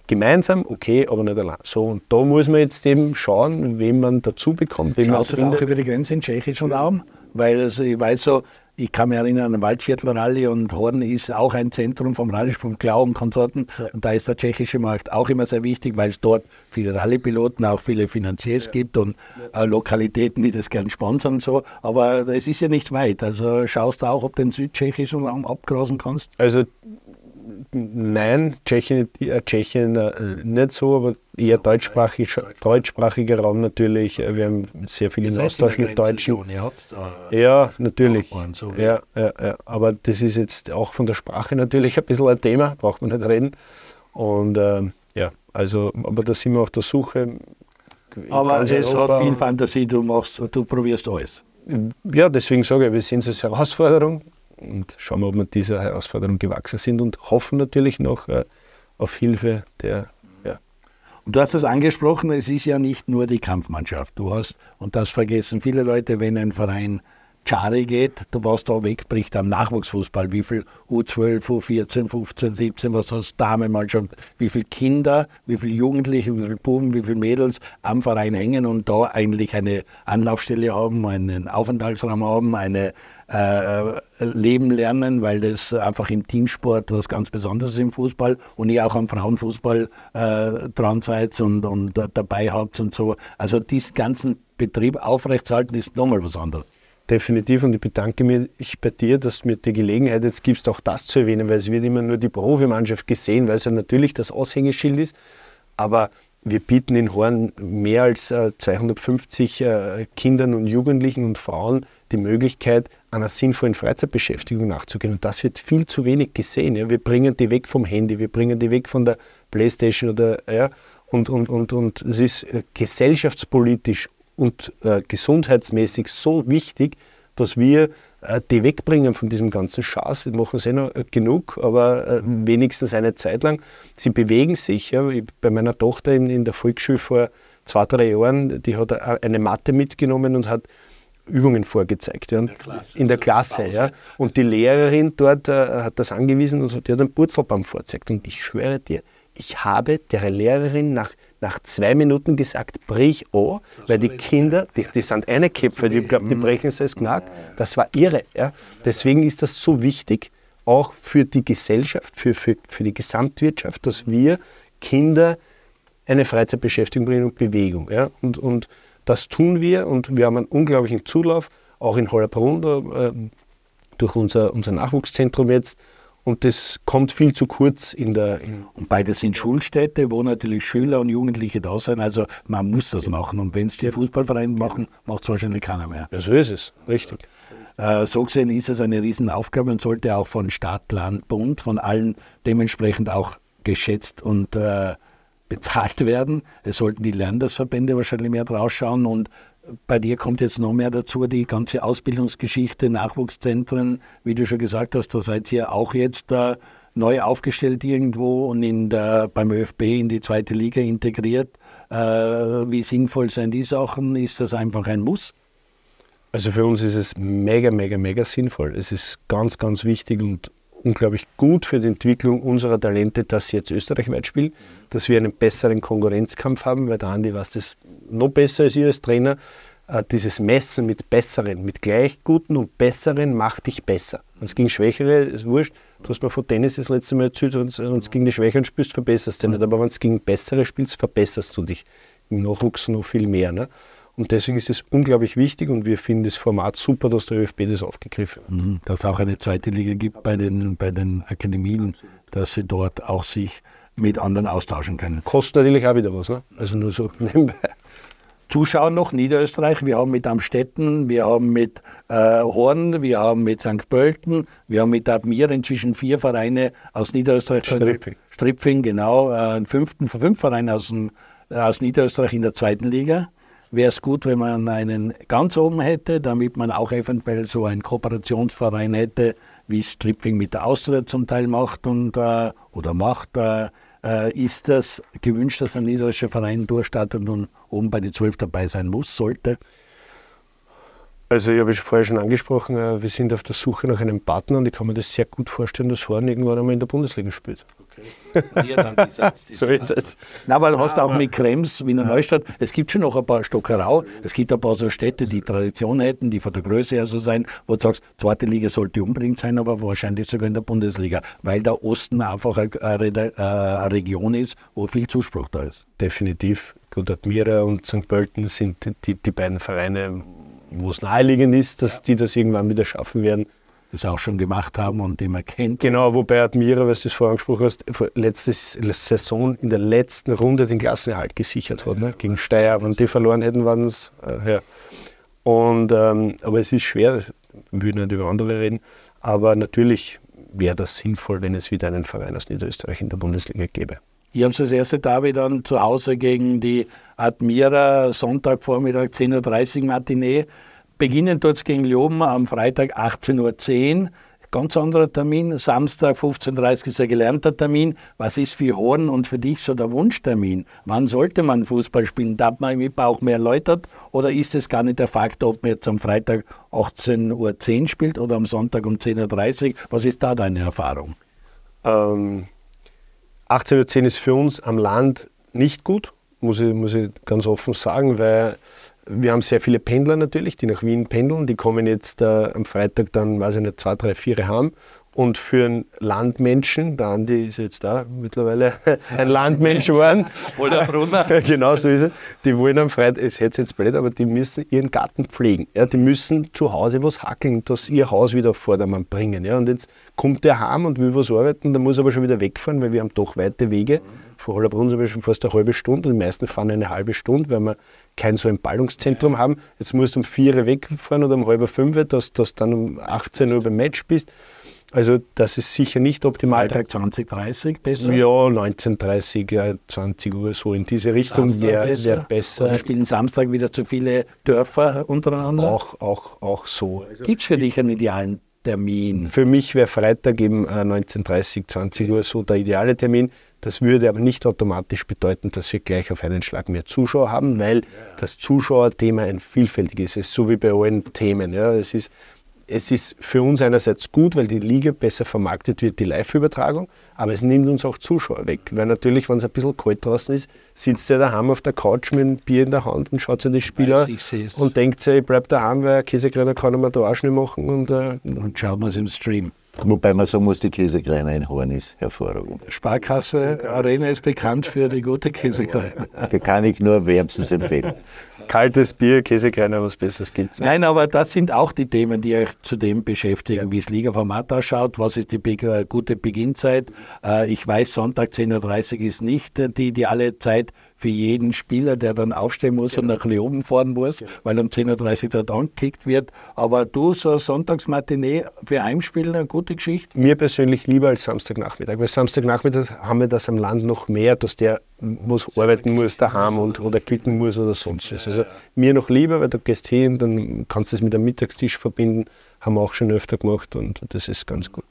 gemeinsam, okay, aber nicht allein. So, und da muss man jetzt eben schauen, wen man dazu bekommt. Wen Schaut man auch über die Grenze in tschechischen Raum? Weil also ich weiß so, ich kann mich erinnern an Waldviertelrallye und Horn ist auch ein Zentrum vom Rallye-Sprung Klau und Konsorten. Ja. Und da ist der tschechische Markt auch immer sehr wichtig, weil es dort viele Rallye-Piloten, auch viele Finanziers ja. gibt und äh, Lokalitäten, die das gern sponsern und so. Aber es ist ja nicht weit. Also schaust du auch, ob du den südtschechischen Raum abgrasen kannst? Also nein, Tschechien, äh, Tschechien äh, nicht so, aber eher deutschsprachig, deutschsprachiger Raum natürlich. Äh, wir haben sehr viel in Austausch mit Deutschen. Äh, ja, natürlich. So ja, ja, ja, Aber das ist jetzt auch von der Sprache natürlich ein bisschen ein Thema, braucht man nicht reden. Und ähm, ja, also, aber da sind wir auf der Suche. Aber es hat viel Fantasie, du machst, du probierst alles. Ja, deswegen sage ich, wir sehen es als Herausforderung und schauen wir, ob wir dieser Herausforderung gewachsen sind und hoffen natürlich noch äh, auf Hilfe der. Ja. Und du hast es angesprochen, es ist ja nicht nur die Kampfmannschaft. Du hast, und das vergessen viele Leute, wenn ein Verein Chari geht, du was da wegbricht am Nachwuchsfußball, wie viel U12, U14, 15, 17, was hast Damen mal schon, wie viele Kinder, wie viele Jugendliche, wie viele Buben, wie viele Mädels am Verein hängen und da eigentlich eine Anlaufstelle haben, einen Aufenthaltsraum haben, eine äh, leben lernen, weil das einfach im Teamsport was ganz Besonderes ist im Fußball und ihr auch am Frauenfußball äh, dran seid und, und dabei habt und so. Also diesen ganzen Betrieb aufrechtzuerhalten ist nochmal was anderes. Definitiv und ich bedanke mich bei dir, dass du mir die Gelegenheit jetzt gibst, auch das zu erwähnen, weil es wird immer nur die Profimannschaft gesehen, weil es ja natürlich das Aushängeschild ist, aber wir bieten in Horn mehr als äh, 250 äh, Kindern und Jugendlichen und Frauen die Möglichkeit, einer sinnvollen Freizeitbeschäftigung nachzugehen. Und das wird viel zu wenig gesehen. Ja. Wir bringen die weg vom Handy, wir bringen die weg von der Playstation oder ja, und, und, und, und es ist äh, gesellschaftspolitisch und äh, gesundheitsmäßig so wichtig, dass wir äh, die wegbringen von diesem ganzen Schatz. Die machen sie eh noch äh, genug, aber äh, wenigstens eine Zeit lang. Sie bewegen sich. Ja. Ich, bei meiner Tochter in, in der Volksschule vor zwei, drei Jahren, die hat eine Matte mitgenommen und hat Übungen vorgezeigt. Ja. In der Klasse. In der Klasse ja. Und die Lehrerin dort äh, hat das angewiesen und so, die hat einen Purzelbaum vorgezeigt. Und ich schwöre dir, ich habe der Lehrerin nach, nach zwei Minuten gesagt, brich an, weil die Kinder, die, die sind eine Köpfe, die, glaub, die brechen sich das Knack. Das war irre. Ja. Deswegen ist das so wichtig, auch für die Gesellschaft, für, für, für die Gesamtwirtschaft, dass wir Kinder eine Freizeitbeschäftigung bringen und Bewegung. Ja. Und, und das tun wir und wir haben einen unglaublichen Zulauf, auch in Hollerbrunn, äh, durch unser, unser Nachwuchszentrum jetzt. Und das kommt viel zu kurz in der. In und beides sind Schulstädte, wo natürlich Schüler und Jugendliche da sind. Also man muss das machen. Und wenn es die Fußballvereine machen, macht es wahrscheinlich keiner mehr. Ja, so ist es, richtig. Äh, so gesehen ist es eine Riesenaufgabe und sollte auch von Stadt, Land, Bund, von allen dementsprechend auch geschätzt und äh, bezahlt werden. Es sollten die Landesverbände wahrscheinlich mehr draus schauen und bei dir kommt jetzt noch mehr dazu, die ganze Ausbildungsgeschichte, Nachwuchszentren, wie du schon gesagt hast, da seid ihr auch jetzt äh, neu aufgestellt irgendwo und in der, beim ÖFB in die zweite Liga integriert. Äh, wie sinnvoll sind die Sachen? Ist das einfach ein Muss? Also für uns ist es mega, mega, mega sinnvoll. Es ist ganz, ganz wichtig und unglaublich gut für die Entwicklung unserer Talente, dass sie jetzt österreichweit spielen, dass wir einen besseren Konkurrenzkampf haben, weil der Andi weiß das noch besser als ich als Trainer. Äh, dieses Messen mit Besseren, mit gleich guten und Besseren macht dich besser. Wenn es gegen Schwächere ist wurscht. Du hast mir von Tennis das letzte Mal erzählt, wenn es gegen die Schwächeren spielst, verbesserst du nicht. Aber wenn es gegen Bessere spielst, verbesserst du dich. Im Nachwuchs noch viel mehr. Ne? Und deswegen ist es unglaublich wichtig und wir finden das Format super, dass der ÖFB das aufgegriffen hat. Mhm. Dass es auch eine zweite Liga gibt bei den, bei den Akademien, dass sie dort auch sich mit anderen austauschen können. Kostet natürlich auch wieder was, ne? Also nur so <laughs> nebenbei. Zuschauer noch Niederösterreich. Wir haben mit Amstetten, wir haben mit äh, Horn, wir haben mit St. Pölten, wir haben mit Admira inzwischen vier Vereine aus Niederösterreich. Stripping. Stripping, genau. Äh, einen fünften, fünf Vereine aus, aus Niederösterreich in der zweiten Liga. Wäre es gut, wenn man einen ganz oben hätte, damit man auch eventuell so einen Kooperationsverein hätte, wie Stripping mit der Austria zum Teil macht und, äh, oder macht. Äh, äh, ist das gewünscht, dass ein niederländischer Verein durchstartet und oben bei den Zwölf dabei sein muss, sollte? Also ich habe vorher schon angesprochen, äh, wir sind auf der Suche nach einem Partner und ich kann mir das sehr gut vorstellen, dass Horn irgendwann einmal in der Bundesliga spielt. So ist es. Na, aber du hast auch mit Krems, Wiener ja. Neustadt, es gibt schon noch ein paar Stockerau, es gibt ein paar so Städte, die Tradition hätten, die von der Größe her so sein, wo du sagst, zweite Liga sollte unbedingt sein, aber wahrscheinlich sogar in der Bundesliga, weil der Osten einfach eine, eine Region ist, wo viel Zuspruch da ist. Definitiv. Gut, Admira und St. Pölten sind die, die beiden Vereine, wo es naheliegend ist, dass die das irgendwann wieder schaffen werden. Das auch schon gemacht haben und die man kennt. Genau, wobei Admira, was du es vorher angesprochen hast, letzte Saison in der letzten Runde den Klassenerhalt gesichert hat, ne? gegen Steyr. Wenn die verloren hätten, waren es. Äh, ja. Und, ähm, aber es ist schwer, wir würden nicht über andere reden, aber natürlich wäre das sinnvoll, wenn es wieder einen Verein aus Niederösterreich in der Bundesliga gäbe. Ihr habt das erste Derby dann zu Hause gegen die Admira, Sonntagvormittag 10.30 Uhr Matinee. Beginnen dort gegen Ljoben am Freitag 18.10 Uhr. Ganz anderer Termin. Samstag 15.30 Uhr ist ein gelernter Termin. Was ist für Horn und für dich so der Wunschtermin? Wann sollte man Fußball spielen? Darf man im Bauch mehr Leute oder ist es gar nicht der Faktor, ob man jetzt am Freitag 18.10 Uhr spielt oder am Sonntag um 10.30 Uhr? Was ist da deine Erfahrung? Ähm 18.10 Uhr ist für uns am Land nicht gut, muss ich, muss ich ganz offen sagen, weil wir haben sehr viele Pendler natürlich, die nach Wien pendeln. Die kommen jetzt äh, am Freitag dann, weiß ich nicht, zwei, drei, vier haben. Und für einen Landmenschen, der Andi ist jetzt da mittlerweile <laughs> ein Landmensch geworden. Oder Brunner. <laughs> genau so ist es. Die wollen am Freitag, es hätte jetzt blöd, aber die müssen ihren Garten pflegen. Ja, die müssen zu Hause was hackeln, dass ihr Haus wieder auf Vordermann bringen. Ja, und jetzt kommt der heim und will was arbeiten, der muss aber schon wieder wegfahren, weil wir haben doch weite Wege. Vor Hollerbrunn sind wir schon fast eine halbe Stunde und die meisten fahren eine halbe Stunde, weil wir kein so ein Ballungszentrum haben. Jetzt musst du um vier Uhr wegfahren oder um halb fünf, dass du dann um 18 Uhr beim Match bist. Also das ist sicher nicht optimal. Freitag 2030 besser? Ja, 1930, ja, 20 Uhr so in diese Richtung wäre wär besser. Oder spielen Samstag wieder zu viele Dörfer untereinander? Auch, auch, auch so. Also Gibt es für dich einen idealen Termin? Für mich wäre Freitag eben 1930, 20 Uhr so der ideale Termin. Das würde aber nicht automatisch bedeuten, dass wir gleich auf einen Schlag mehr Zuschauer haben, weil das Zuschauerthema ein vielfältiges ist, so wie bei allen Themen. Ja. Es ist es ist für uns einerseits gut, weil die Liga besser vermarktet wird, die Live-Übertragung, aber es nimmt uns auch Zuschauer weg. Weil natürlich, wenn es ein bisschen kalt draußen ist, sitzt er daheim auf der Couch mit einem Bier in der Hand und schaut sich das Spiel an und denkt sich, ich bleib daheim, weil Käsekreiner kann man da auch schnell machen. Und, äh, und schaut man es im Stream. Wobei man sagen muss, die Käsekreiner in Horn ist hervorragend. Sparkasse Arena ist bekannt für die gute Käsekreiner. Kann ich nur wärmstens empfehlen kaltes Bier, Käsekreiner, was Besseres gibt Nein, aber das sind auch die Themen, die euch zudem beschäftigen, ja. wie das Ligaformat ausschaut, was ist die äh, gute Beginnzeit. Äh, ich weiß, Sonntag 10.30 Uhr ist nicht die ideale Zeit für jeden Spieler, der dann aufstehen muss genau. und nach Leoben fahren muss, genau. weil um 10.30 Uhr dort angekickt wird. Aber du, so Sonntagsmatinee für Heimspiel, eine gute Geschichte? Mir persönlich lieber als Samstagnachmittag, weil Samstagnachmittag haben wir das am Land noch mehr, dass der muss arbeiten muss daheim und, oder kicken muss oder sonst was. Also mir noch lieber, weil du gehst hin, dann kannst du es mit einem Mittagstisch verbinden, haben wir auch schon öfter gemacht und das ist ganz gut.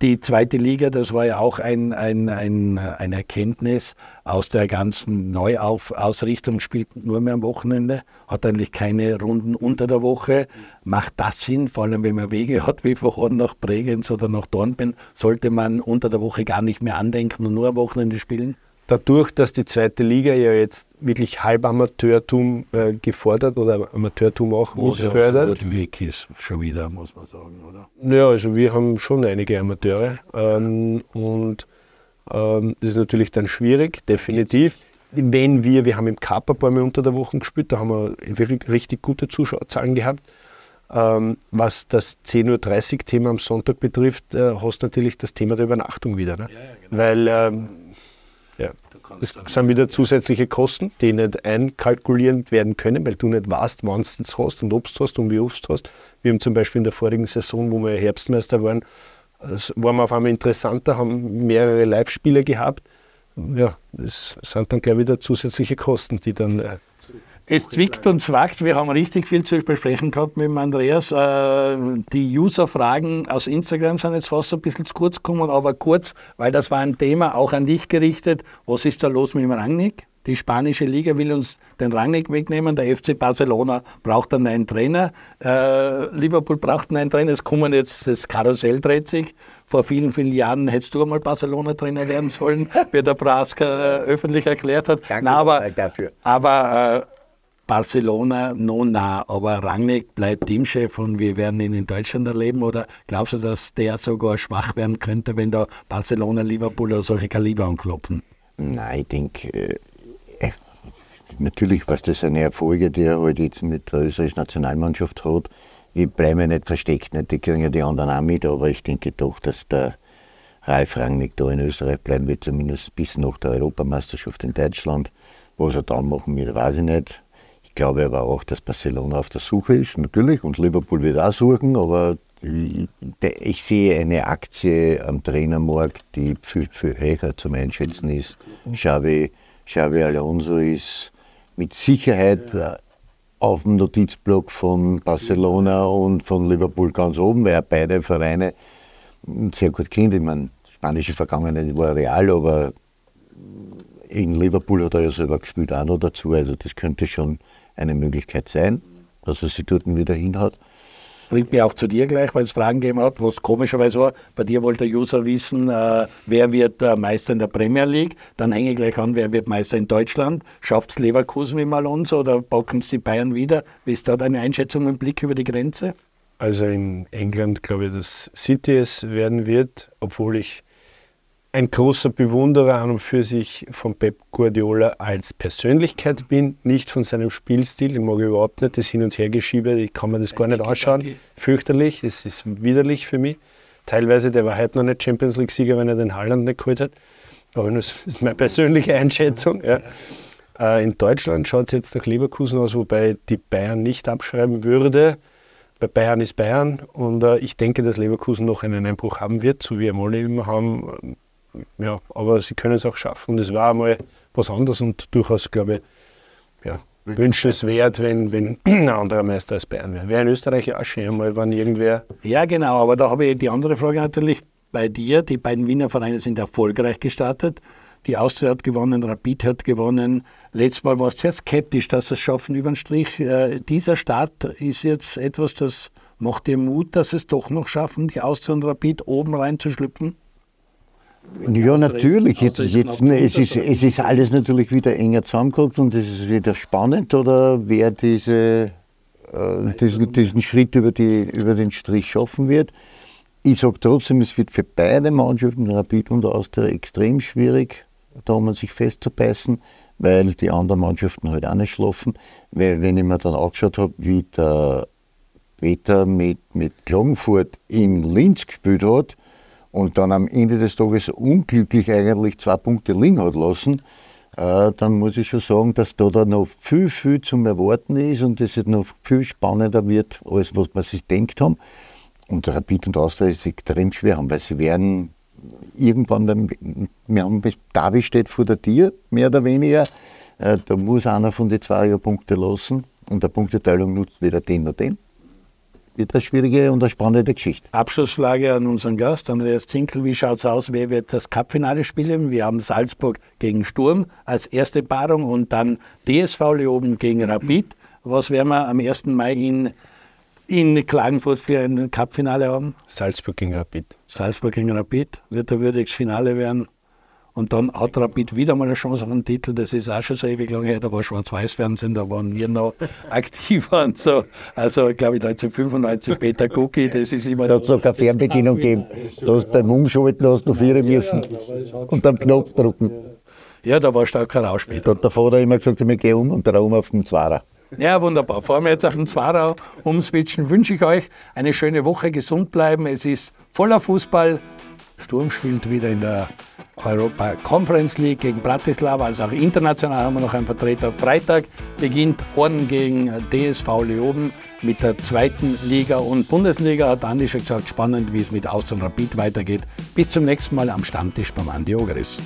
Die zweite Liga, das war ja auch ein, ein, ein, eine Erkenntnis aus der ganzen Neuausrichtung, spielt nur mehr am Wochenende, hat eigentlich keine Runden unter der Woche. Macht das Sinn, vor allem wenn man Wege <laughs> hat wie von Horn nach Bregenz oder nach Dornbirn, sollte man unter der Woche gar nicht mehr andenken und nur am Wochenende spielen? Dadurch, dass die zweite Liga ja jetzt wirklich Halbamateurtum äh, gefordert oder Amateurtum auch Was ja fördert. Auch weg ist, schon wieder, muss man sagen, oder? Ja, also wir haben schon einige Amateure ähm, und ähm, das ist natürlich dann schwierig, definitiv. wenn wir, wir haben im Cup ein paar Mal unter der Woche gespielt, da haben wir wirklich richtig gute Zuschauerzahlen gehabt. Ähm, was das 10.30 Uhr Thema am Sonntag betrifft, äh, hast du natürlich das Thema der Übernachtung wieder. Ne? Ja, ja, genau. Weil ähm, ja, das sind wieder zusätzliche Kosten, die nicht einkalkuliert werden können, weil du nicht weißt, wann du es hast und ob du es hast und wie oft du hast. Wir haben zum Beispiel in der vorigen Saison, wo wir Herbstmeister waren, das waren wir auf einmal interessanter, haben mehrere Live-Spiele gehabt. Ja, das sind dann gleich wieder zusätzliche Kosten, die dann. Äh, es zwickt und zwackt. Wir haben richtig viel zu besprechen gehabt mit dem Andreas. Äh, die User-Fragen aus Instagram sind jetzt fast ein bisschen zu kurz gekommen, aber kurz, weil das war ein Thema auch an dich gerichtet. Was ist da los mit dem Rangnick? Die spanische Liga will uns den Rangnick wegnehmen. Der FC Barcelona braucht einen neuen Trainer. Äh, Liverpool braucht einen neuen Trainer. Es kommen jetzt, das Karussell dreht sich. Vor vielen, vielen Jahren hättest du einmal Barcelona-Trainer werden sollen, <laughs> wie der Praska äh, öffentlich erklärt hat. Danke Na, aber, dafür. Aber äh, Barcelona no nah, aber Rangnick bleibt Teamchef und wir werden ihn in Deutschland erleben oder glaubst du, dass der sogar schwach werden könnte, wenn da Barcelona, Liverpool oder solche Kaliber anklopfen? Nein, ich denke, äh, äh, natürlich was das eine Erfolge, die er halt jetzt mit der österreichischen Nationalmannschaft hat. Ich bleibe nicht versteckt, nicht? die kriegen ja die anderen auch mit, aber ich denke doch, dass der Ralf Rangnick da in Österreich bleiben wird, zumindest bis nach der Europameisterschaft in Deutschland. Was er dann machen wird, weiß ich nicht glaube aber auch, dass Barcelona auf der Suche ist, natürlich, und Liverpool wird auch suchen, aber ich sehe eine Aktie am Trainermarkt, die viel, viel höher zum Einschätzen ist. Xavi, Xavi Alonso ist mit Sicherheit äh, auf dem Notizblock von Barcelona und von Liverpool ganz oben, weil er beide Vereine sehr gut kennt. Ich meine, spanische Vergangenheit war real, aber in Liverpool hat er ja selber gespielt auch noch dazu. Also das könnte schon eine Möglichkeit sein, dass er sie dort wieder hinhaut. Bringt mich auch zu dir gleich, weil es Fragen gegeben hat, was komischerweise war. Bei dir wollte der User wissen, äh, wer wird äh, Meister in der Premier League. Dann hänge ich gleich an, wer wird Meister in Deutschland. Schafft es Leverkusen wie Malonzo oder packen es die Bayern wieder? Wie ist da deine Einschätzung im Blick über die Grenze? Also in England glaube ich, dass City es werden wird, obwohl ich ein großer Bewunderer an und für sich von Pep Guardiola als Persönlichkeit bin, nicht von seinem Spielstil. Ich mag überhaupt nicht das Hin- und Hergeschiebe, ich kann mir das gar nicht anschauen. Fürchterlich, es ist widerlich für mich. Teilweise, der war heute noch nicht Champions League-Sieger, wenn er den Halland nicht geholt hat. Aber das ist meine persönliche Einschätzung. Ja. Äh, in Deutschland schaut es jetzt nach Leverkusen aus, wobei die Bayern nicht abschreiben würde. Bei Bayern ist Bayern und äh, ich denke, dass Leverkusen noch einen Einbruch haben wird, so wie wir alle immer haben ja, aber sie können es auch schaffen. Das war einmal was anderes und durchaus, glaube ich, ja, wünschenswert, wenn, wenn ein anderer Meister als Bayern wäre. Wäre in Österreich auch schön einmal, wenn irgendwer. Ja, genau, aber da habe ich die andere Frage natürlich bei dir. Die beiden Wiener Vereine sind erfolgreich gestartet. Die Austria hat gewonnen, Rapid hat gewonnen. Letztes Mal war es sehr skeptisch, dass sie es schaffen über den Strich. Äh, dieser Start ist jetzt etwas, das macht dir Mut, dass es doch noch schaffen, die Austria und Rapid oben reinzuschlüpfen? Ja, natürlich. Jetzt, jetzt, es, ist, es ist alles natürlich wieder enger zusammengerückt und es ist wieder spannend, oder wer diese, äh, diesen, diesen, Schritt über, die, über den Strich schaffen wird. Ich sage trotzdem, es wird für beide Mannschaften, Rapid und Austria, extrem schwierig, da um sich festzubeißen, weil die anderen Mannschaften halt auch nicht schlafen. Weil, wenn ich mir dann angeschaut habe, wie der Peter mit, mit Klagenfurt in Linz gespielt hat, und dann am Ende des Tages unglücklich eigentlich zwei Punkte liegen hat lassen, äh, dann muss ich schon sagen, dass da, da noch viel, viel zum Erwarten ist und es noch viel spannender wird, als was man sich denkt haben. Und Rapid und Austria ist extrem schwer, weil sie werden irgendwann, wir haben Davi steht vor der Tür, mehr oder weniger, äh, da muss einer von den zwei ja Punkte lassen und der Punkteteilung nutzt weder den noch den wird eine schwierige und eine spannende Geschichte. Abschlussfrage an unseren Gast, Andreas Zinkel. Wie schaut es aus? Wer wird das Cupfinale spielen? Wir haben Salzburg gegen Sturm als erste Paarung und dann DSV Leoben gegen Rapid. Was werden wir am 1. Mai in, in Klagenfurt für ein Cupfinale haben? Salzburg gegen Rapid. Salzburg gegen Rapid wird ein würdiges Finale werden. Und dann hat Rapid wieder mal eine Chance auf einen Titel. Das ist auch schon so ewig lange her. Da war Schwarz-Weiß-Fernsehen, da waren wir noch <laughs> aktiver und so. Also, glaube ich, 1995 Peter Gucki, das ist immer. Da hat es noch keine Fernbedienung gegeben. Da hast beim Umschalten hast du vier müssen und am Knopf drücken. Ja, da war starker Rausch mit. Da hat der Vater immer gesagt, ich gehe um und der um auf dem Zwarer. Ja, wunderbar. Bevor wir jetzt auf den Zwarau umswitchen, wünsche ich euch eine schöne Woche, gesund bleiben. Es ist voller Fußball. Sturm spielt wieder in der Europa Conference League gegen Bratislava, also auch international haben wir noch einen Vertreter. Freitag beginnt Horn gegen DSV Leoben mit der zweiten Liga und Bundesliga. Hat Andi schon gesagt, spannend, wie es mit Austria Rapid weitergeht. Bis zum nächsten Mal am Stammtisch beim Andi Ogris.